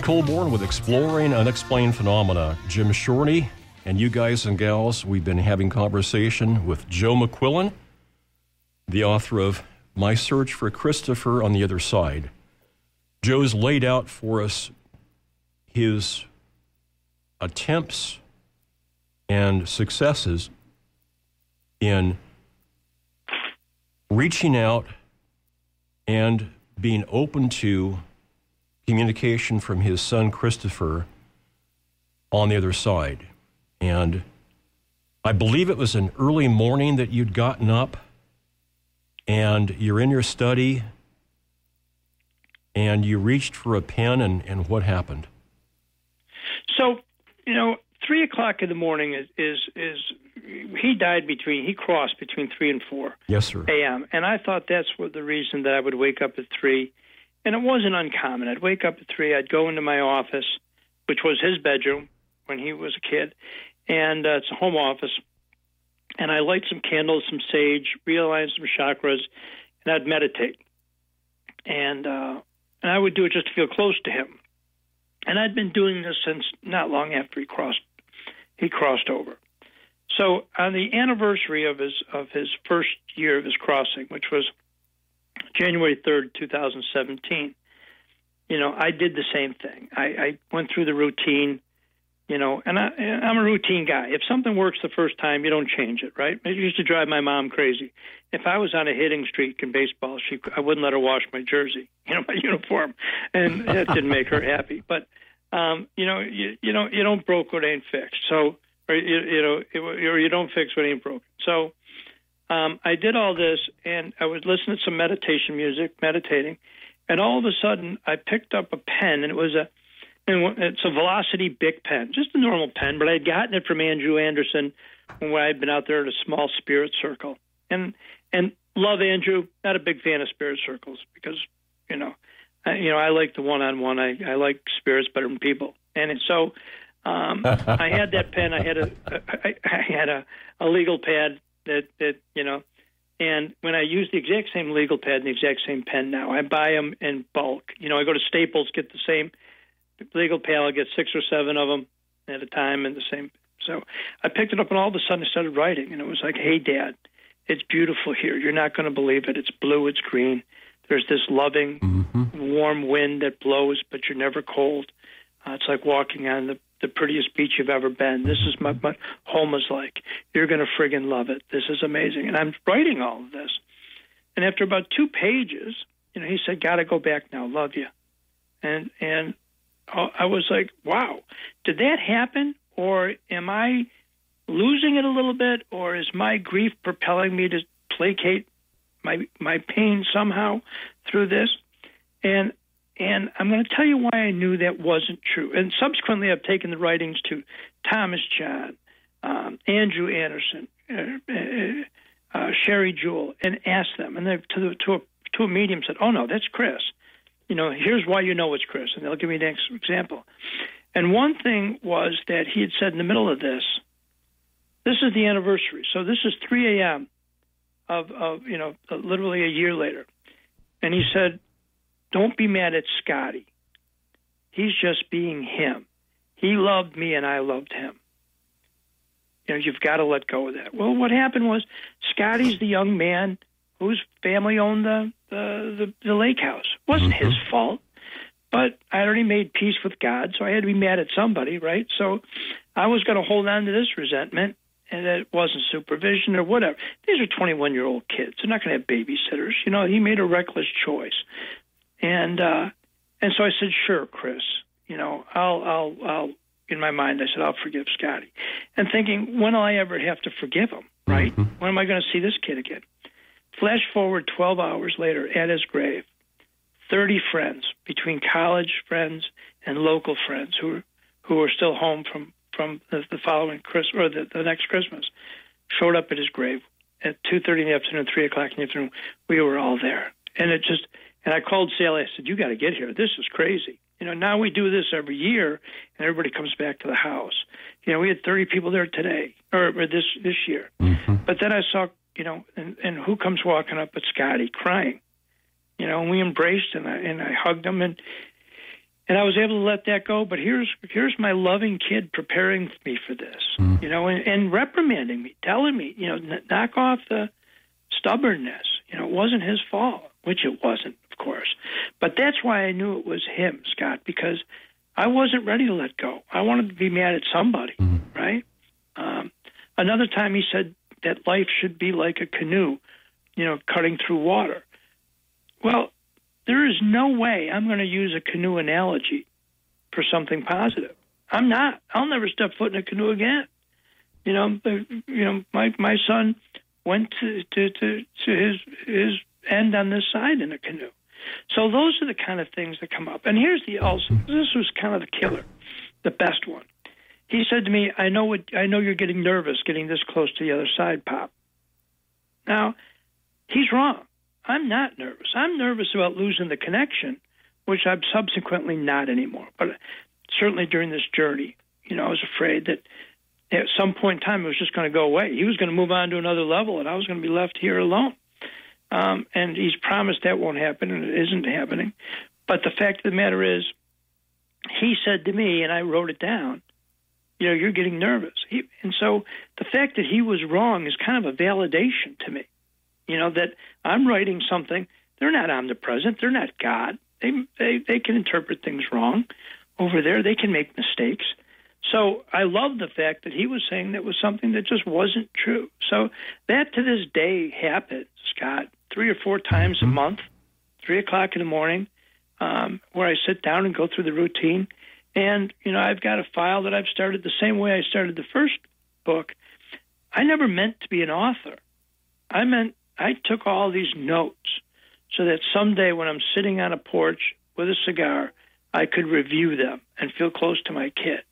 Scott Colborn with Exploring Unexplained Phenomena. Jim Shorney and you guys and gals, we've been having conversation with Joe McQuillen, the author of My Search for Christopher on the Other Side. Joe's laid out for us his attempts and successes in reaching out and being open to communication from his son Christopher on the other side. And I believe it was an early morning that you'd gotten up and you're in your study and you reached for a pen and, and what happened? So, you know, three o'clock in the morning is, is is he died between he crossed between three and four Yes, sir. a.m. and I thought that's what the reason that I would wake up at three, and it wasn't uncommon. I'd wake up at three. I'd go into my office, which was his bedroom when he was a kid, and uh, it's a home office. And I light some candles, some sage, realign some chakras, and I'd meditate. And uh, and I would do it just to feel close to him. And I'd been doing this since not long after he crossed he crossed over. So on the anniversary of his of his first year of his crossing, which was January third, two thousand seventeen, you know, I did the same thing. I, I went through the routine, you know, and I, I'm a routine guy. If something works the first time, you don't change it, right? It used to drive my mom crazy. If I was on a hitting streak in baseball, she I wouldn't let her wash my jersey, you know, my uniform, and that didn't make her happy. But um, you know, you, you don't you don't broke what ain't fixed. So, or you, you know, it, or you don't fix what ain't broken. So, um, I did all this, and I was listening to some meditation music, meditating, and all of a sudden, I picked up a pen, and it was a and it's a Velocity Bic pen, just a normal pen, but I'd gotten it from Andrew Anderson when I'd been out there at a small spirit circle, and and love Andrew. Not a big fan of spirit circles because you know, I, you know I like the one-on-one. I I like spirits better than people, and so. Um, I had that pen. I had a I, I had a, a legal pad that that you know, and when I use the exact same legal pad and the exact same pen now, I buy them in bulk. You know, I go to Staples, get the same legal pad. I get six or seven of them at a time, and the same. So I picked it up, and all of a sudden I started writing, and it was like, "Hey, Dad, it's beautiful here. You're not going to believe it. It's blue. It's green. There's this loving, warm wind that blows, but you're never cold. Uh, it's like walking on the the prettiest beach you've ever been. This is what my home is like. You're going to friggin' love it. This is amazing. And I'm writing all of this. And after about two pages, you know, he said, "Got to go back now. Love you." And and I was like, "Wow, did that happen, or am I losing it a little bit, or is my grief propelling me to placate my my pain somehow through this?" And and I'm going to tell you why I knew that wasn't true. And subsequently, I've taken the writings to Thomas John, um, Andrew Anderson, uh, uh, uh, Sherry Jewell, and asked them. And they've to, the, to, a, to a medium said, "Oh no, that's Chris. You know, here's why you know it's Chris." And they'll give me an example. And one thing was that he had said in the middle of this, "This is the anniversary, so this is 3 a.m. of of you know literally a year later," and he said don't be mad at Scotty. He's just being him. He loved me and I loved him. You know, you've got to let go of that. Well, what happened was Scotty's the young man whose family owned the the, the, the lake house. It wasn't his mm-hmm. fault. But I already made peace with God, so I had to be mad at somebody, right? So I was going to hold on to this resentment, and it wasn't supervision or whatever. These are 21 year old kids. They're not going to have babysitters. You know, he made a reckless choice. And uh, and so I said, sure, Chris. You know, I'll I'll I'll. In my mind, I said, I'll forgive Scotty, and thinking, when will I ever have to forgive him? Right? When am I going to see this kid again? Flash forward 12 hours later at his grave, 30 friends between college friends and local friends who were, who were still home from from the, the following Christmas or the, the next Christmas showed up at his grave at 2:30 in the afternoon, 3 o'clock in the afternoon. We were all there, and it just and I called Sally. I said, "You got to get here. This is crazy." You know, now we do this every year, and everybody comes back to the house. You know, we had 30 people there today, or, or this this year. Mm-hmm. But then I saw, you know, and, and who comes walking up but Scotty crying. You know, and we embraced and I and I hugged him and and I was able to let that go. But here's here's my loving kid preparing me for this. Mm-hmm. You know, and, and reprimanding me, telling me, you know, n- knock off the stubbornness. You know, it wasn't his fault, which it wasn't, course. But that's why I knew it was him, Scott, because I wasn't ready to let go. I wanted to be mad at somebody, right? Um, another time he said that life should be like a canoe, you know, cutting through water. Well, there is no way I'm going to use a canoe analogy for something positive. I'm not. I'll never step foot in a canoe again. You know, you know, my my son went to to to, to his his end on this side in a canoe. So those are the kind of things that come up. And here's the also this was kind of the killer, the best one. He said to me, "I know what I know. You're getting nervous getting this close to the other side, Pop." Now, he's wrong. I'm not nervous. I'm nervous about losing the connection, which I'm subsequently not anymore. But certainly during this journey, you know, I was afraid that at some point in time it was just going to go away. He was going to move on to another level, and I was going to be left here alone. Um, and he's promised that won't happen, and it isn't happening. But the fact of the matter is, he said to me, and I wrote it down, you know, you're getting nervous. He, and so the fact that he was wrong is kind of a validation to me. You know, that I'm writing something, they're not omnipresent, they're not God. They, they, they can interpret things wrong over there, they can make mistakes. So I love the fact that he was saying that was something that just wasn't true. So that to this day happens, Scott, three or four times a month, three o'clock in the morning, um, where I sit down and go through the routine. And, you know, I've got a file that I've started the same way I started the first book. I never meant to be an author. I meant I took all these notes so that someday when I'm sitting on a porch with a cigar, I could review them and feel close to my kid.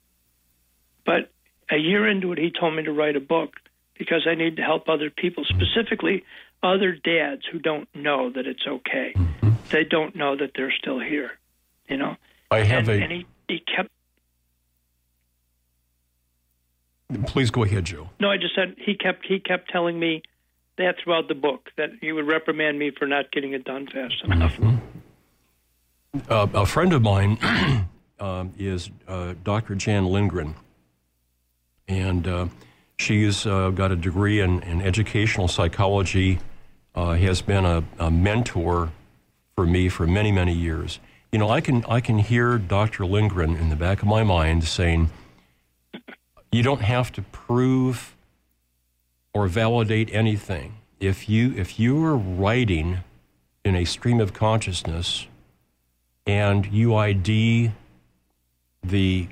But a year into it, he told me to write a book because I need to help other people, specifically other dads who don't know that it's okay. They don't know that they're still here. You know. I have and, a- and he, he kept. Please go ahead, Joe. No, I just said he kept he kept telling me that throughout the book that he would reprimand me for not getting it done fast enough. Uh, a friend of mine um, is uh, Dr. Jan Lindgren, and uh, she's uh, got a degree in, in educational psychology. Uh, has been a, a mentor for me for many, many years. You know, I can I can hear Dr. Lindgren in the back of my mind saying, "You don't have to prove or validate anything. If you if you are writing in a stream of consciousness." and you ID the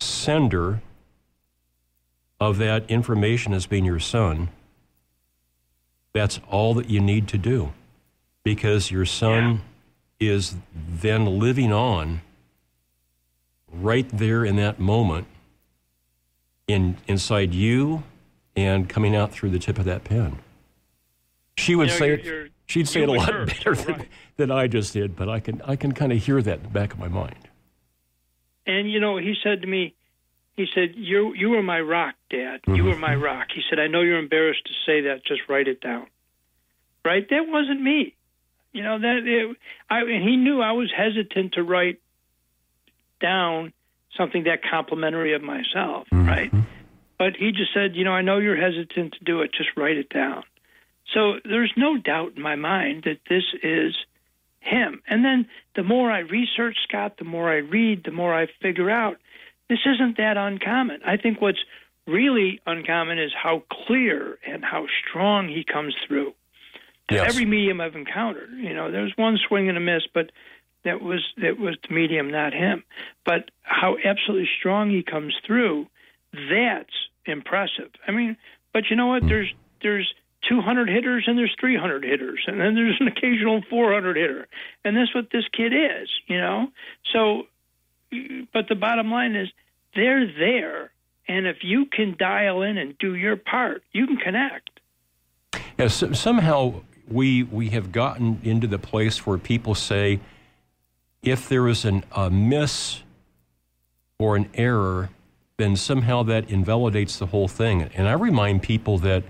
sender of that information as being your son, that's all that you need to do because your son is then living on right there in that moment in inside you and coming out through the tip of that pen. She would You know, say you're- it, you're- she'd say it a lot are better than, right. than I just did, but I can I can kind of hear that in the back of my mind. And you know, he said to me, he said, "You you were my rock, Dad. You Mm-hmm. were my rock." He said, "I know you're embarrassed to say that. Just write it down." Right? That wasn't me. You know that. It, I and he knew I was hesitant to write down something that complimentary of myself. Right? But he just said, "You know, I know you're hesitant to do it. Just write it down." So there's no doubt in my mind that this is him. And then the more I research Scott, the more I read, the more I figure out this isn't that uncommon. I think what's really uncommon is how clear and how strong he comes through. To Yes. every medium I've encountered, you know, there's one swing and a miss, but that was that was the medium, not him. But how absolutely strong he comes through, that's impressive. I mean, but you know what? Hmm. There's there's 200 hitters and there's 300 hitters, and then there's an occasional 400 hitter, and that's what this kid is, you know. So, but the bottom line is they're there, and if you can dial in and do your part, you can connect. Yeah, so, somehow we we have gotten into the place where people say if there is an, a miss or an error, then somehow that invalidates the whole thing. And I remind people that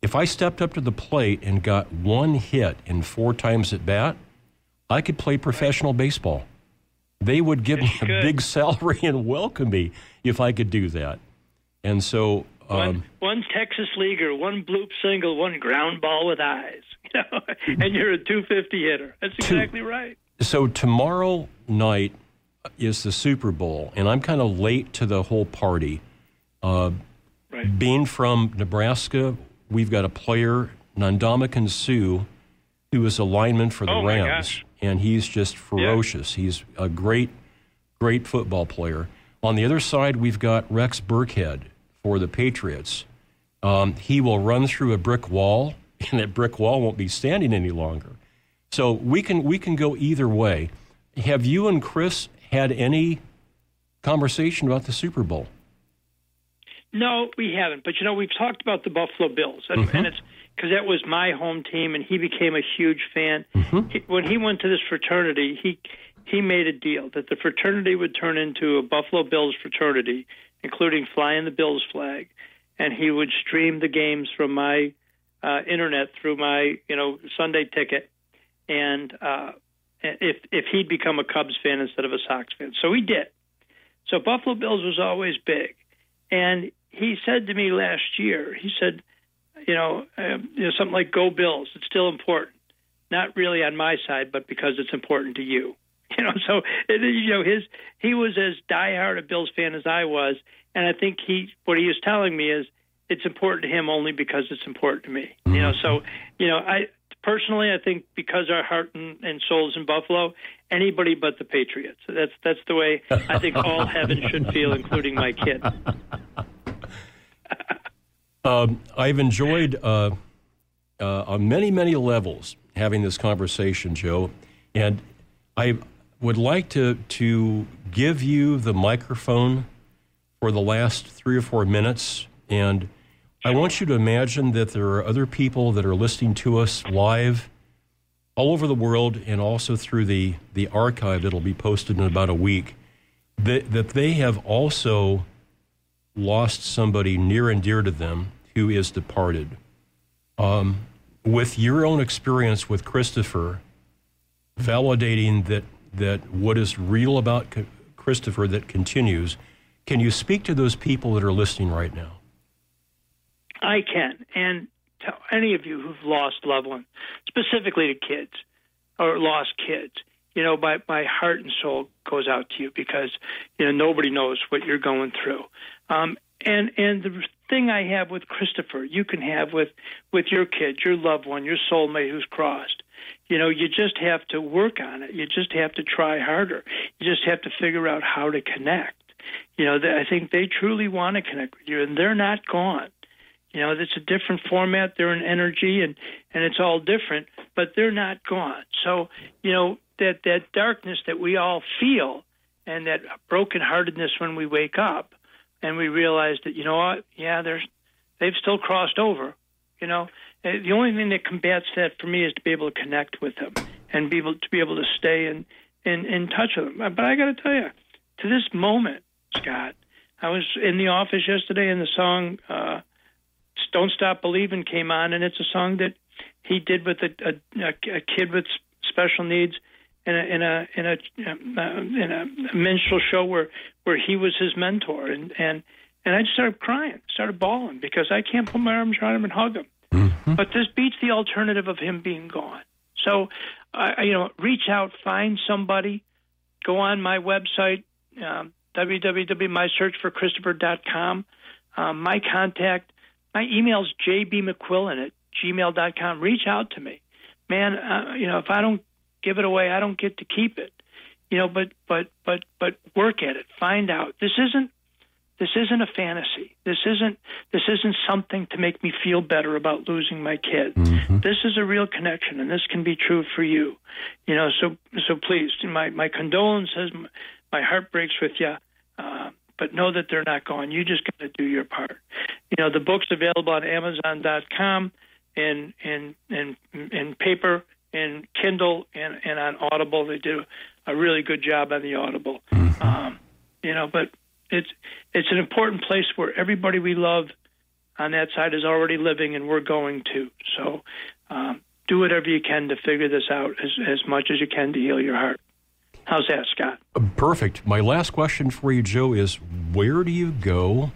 if I stepped up to the plate and got one hit in four times at bat, I could play professional baseball. They would give me a big salary and welcome me if I could do that. And so, um, One Texas leaguer, one bloop single, one ground ball with eyes, you know, and you're a 250 hitter. That's exactly right. So tomorrow night is the Super Bowl, and I'm kind of late to the whole party. Uh, Being from Nebraska, we've got a player, Ndamukong Suh, who is a lineman for the Oh, Rams. And he's just ferocious. He's a great, great football player. On the other side, we've got Rex Burkhead for the Patriots. Um, he will run through a brick wall, and that brick wall won't be standing any longer. So we can we can go either way. Have you and Chris had any conversation about the Super Bowl? No, we haven't. But you know, we've talked about the Buffalo Bills, and, Mhm. and it's because that was my home team, and he became a huge fan. He, when he went to this fraternity, he he made a deal that the fraternity would turn into a Buffalo Bills fraternity, including flying the Bills flag, and he would stream the games from my uh, internet through my you know Sunday ticket, and uh, if if he'd become a Cubs fan instead of a Sox fan, so he did. So Buffalo Bills was always big, and he said to me last year, he said, you know, um, you know something like "Go Bills." It's still important, not really on my side, but because it's important to you. You know, so it, you know his he was as diehard a Bills fan as I was, and I think he what he was telling me is it's important to him only because it's important to me. You know, so you know I personally I think because our heart and, and soul is in Buffalo, anybody but the Patriots. That's that's the way I think all heaven should feel, including my kid. Um, I've enjoyed uh, uh, on many, many levels having this conversation, Joe, and I would like to to give you the microphone for the last three or four minutes, and I want you to imagine that there are other people that are listening to us live all over the world, and also through the the archive that'll be posted in about a week. That that they have also lost somebody near and dear to them who is departed. Um, with your own experience with Christopher, validating that that what is real about Christopher that continues, can you speak to those people that are listening right now? I can. And tell any of you who've lost loved ones, specifically to kids or lost kids, you know, my, my heart and soul goes out to you because, you know, nobody knows what you're going through. Um, and, and the thing I have with Christopher, you can have with, with your kid, your loved one, your soulmate who's crossed. You know, you just have to work on it. You just have to try harder. You just have to figure out how to connect. You know, I think they truly want to connect with you, and they're not gone. You know, it's a different format. They're an energy, and and it's all different, but they're not gone. So, you know, that that darkness that we all feel, and that brokenheartedness when we wake up, and we realize that you know what, yeah, there's they've still crossed over. You know, Uh, the only thing that combats that for me is to be able to connect with them and be able to be able to stay in in, in touch with them. But I got to tell you, to this moment, Scott, I was in the office yesterday, and the song. Uh, "Don't Stop Believing" came on, and it's a song that he did with a, a, a kid with special needs in a in a in a in a minstrel show where where he was his mentor, and and and I just started crying, started bawling because I can't put my arms around him and hug him. But this beats the alternative of him being gone. So, uh, you know, reach out, find somebody, go on my website, um, www.mysearchforchristopher.com. Um, my contact, my email is jbmcquillen at gmail.com. Reach out to me. Man, uh, you know, if I don't give it away, I don't get to keep it. You know, but but but but work at it. Find out. This isn't this isn't a fantasy. This isn't this isn't something to make me feel better about losing my kid. This is a real connection, and this can be true for you. You know, so so please, my my condolences. My, my heart breaks with you. Uh, but know that they're not gone. You just got to do your part. You know, the book's available on Amazon.com, in in in in paper, in Kindle, and and on Audible. They do a really good job on the Audible. Um, you know, but it's it's an important place where everybody we love on that side is already living, and we're going to. So um, do whatever you can to figure this out as as much as you can to heal your heart. How's that, Scott? Perfect. My last question for you, Joe, is where do you go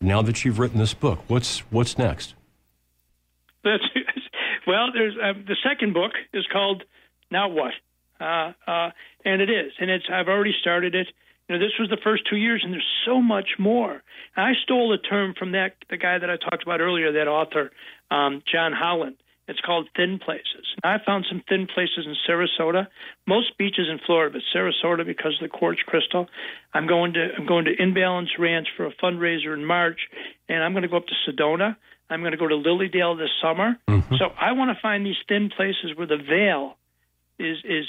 now that you've written this book? What's what's next? That's, well, there's um, the second book is called Now What, uh, uh, and it is, and it's I've already started it. You know, this was the first two years, and there's so much more. And I stole a term from that the guy that I talked about earlier, that author, um, John Holland, It's called Thin Places. I found some thin places in Sarasota, most beaches in Florida, but Sarasota because of the quartz crystal. I'm going to I'm going to Imbalance Ranch for a fundraiser in March, and I'm going to go up to Sedona. I'm going to go to Lilydale this summer. So I want to find these thin places where the veil is is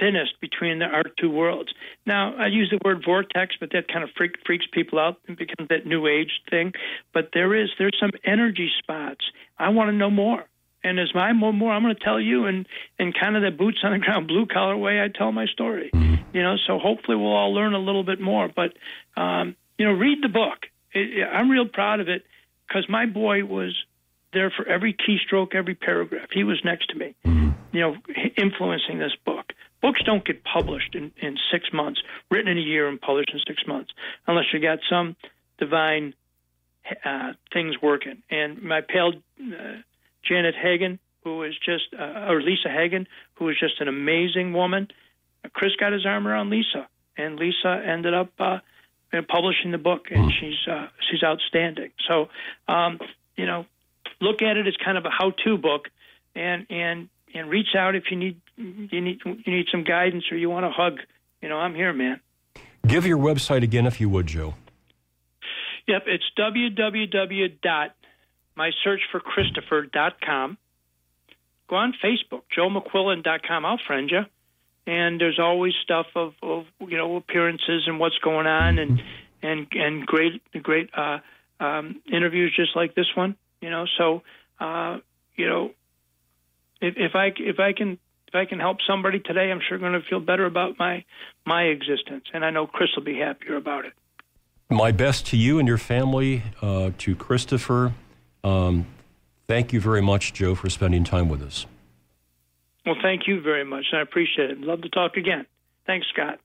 thinnest between the, our two worlds. Now, I use the word vortex, but that kind of freak, freaks people out and becomes that new age thing. But there is there's some energy spots. I want to know more. And as I know more, I'm going to tell you and in kind of the boots on the ground, blue collar way. I tell my story. You know, so hopefully we'll all learn a little bit more. But um, you know, read the book. It- I'm real proud of it because my boy was there for every keystroke, every paragraph. He was next to me, you know, influencing this book. Books don't get published in, in six months, written in a year and published in six months, unless you got some divine uh, things working. And my pal uh, Janet Hagen, who is just, uh, or Lisa Hagen, who is just an amazing woman. Chris got his arm around Lisa, and Lisa ended up uh, uh, publishing the book, and she's uh, she's outstanding. So, um, you know, look at it as kind of a how-to book, and and and reach out if you need you need you need some guidance or you want a hug. You know, I'm here, man. Give your website again, if you would, Joe. Yep, it's www.mysearchforchristopher.com. Go on Facebook, joemcquillen.com. I'll friend you. And there's always stuff of, of you know appearances and what's going on and and and great great uh, um, interviews just like this one. You know, so uh, you know if, if I if I can if I can help somebody today, I'm sure going to feel better about my my existence, and I know Chris will be happier about it. My best to you and your family, uh, to Christopher. Um, thank you very much, Joe, for spending time with us. Well, thank you very much. I appreciate it. Love to talk again. Thanks, Scott.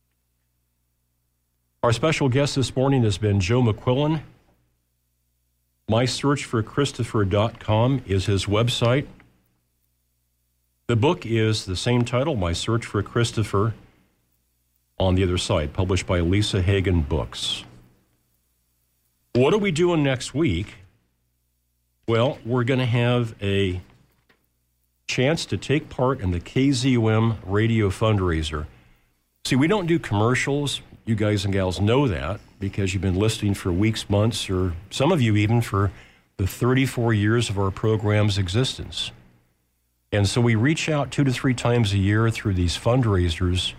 Our special guest this morning has been Joe McQuillen. MySearchForChristopher.com is his website. The book is the same title, My Search for Christopher, on the other side, published by Lisa Hagen Books. What are we doing next week? Well, we're going to have a chance to take part in the KZUM radio fundraiser. See, we don't do commercials. You guys and gals know that because you've been listening for weeks, months, or some of you even for the 34 years of our program's existence. And so we reach out two to three times a year through these fundraisers.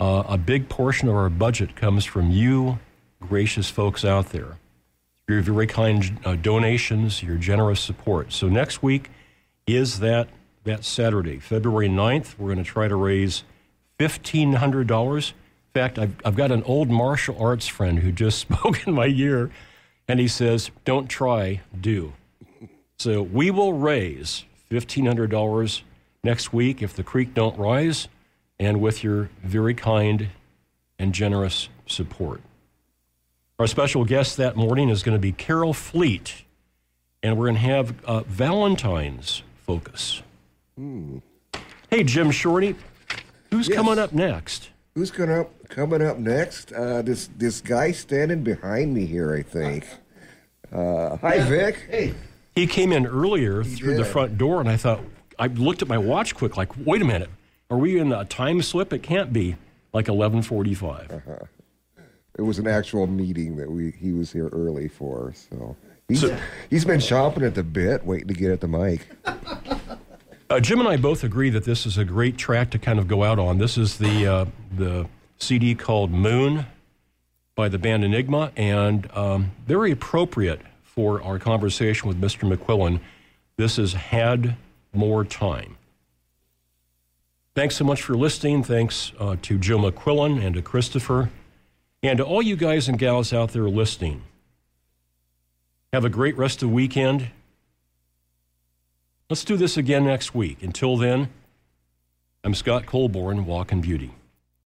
Uh, a big portion of our budget comes from you, gracious folks out there. Your very kind uh, donations, your generous support. So next week is that that Saturday, February 9th. We're going to try to raise $1,500. In fact, I've, I've got an old martial arts friend who just spoke in my ear, and he says, Don't try, do. So we will raise $1,500 next week if the creek don't rise, and with your very kind and generous support. Our special guest that morning is going to be Carol Fleet, and we're going to have uh, Valentine's focus. Hey, Jim Shorty, who's Yes. coming up next? Who's gonna coming up next? Uh, this this guy standing behind me here, I think. Uh, hi, Vic. Hey. He came in earlier through the front door, and I thought, I looked at my watch quick, like, wait a minute, are we in a time slip? It can't be like 1145. Uh-huh. It was an actual meeting that we he was here early for. So he's he's been chomping at the bit, waiting to get at the mic. Uh, Jim and I both agree that this is a great track to kind of go out on. This is the uh, the CD called Moon by the band Enigma, and um, very appropriate for our conversation with Mr. McQuillen. This has had more time. Thanks so much for listening. Thanks uh, to Joe McQuillen and to Christopher, and to all you guys and gals out there listening. Have a great rest of the weekend. Let's do this again next week. Until then, I'm Scott Colborn, Walk in Beauty.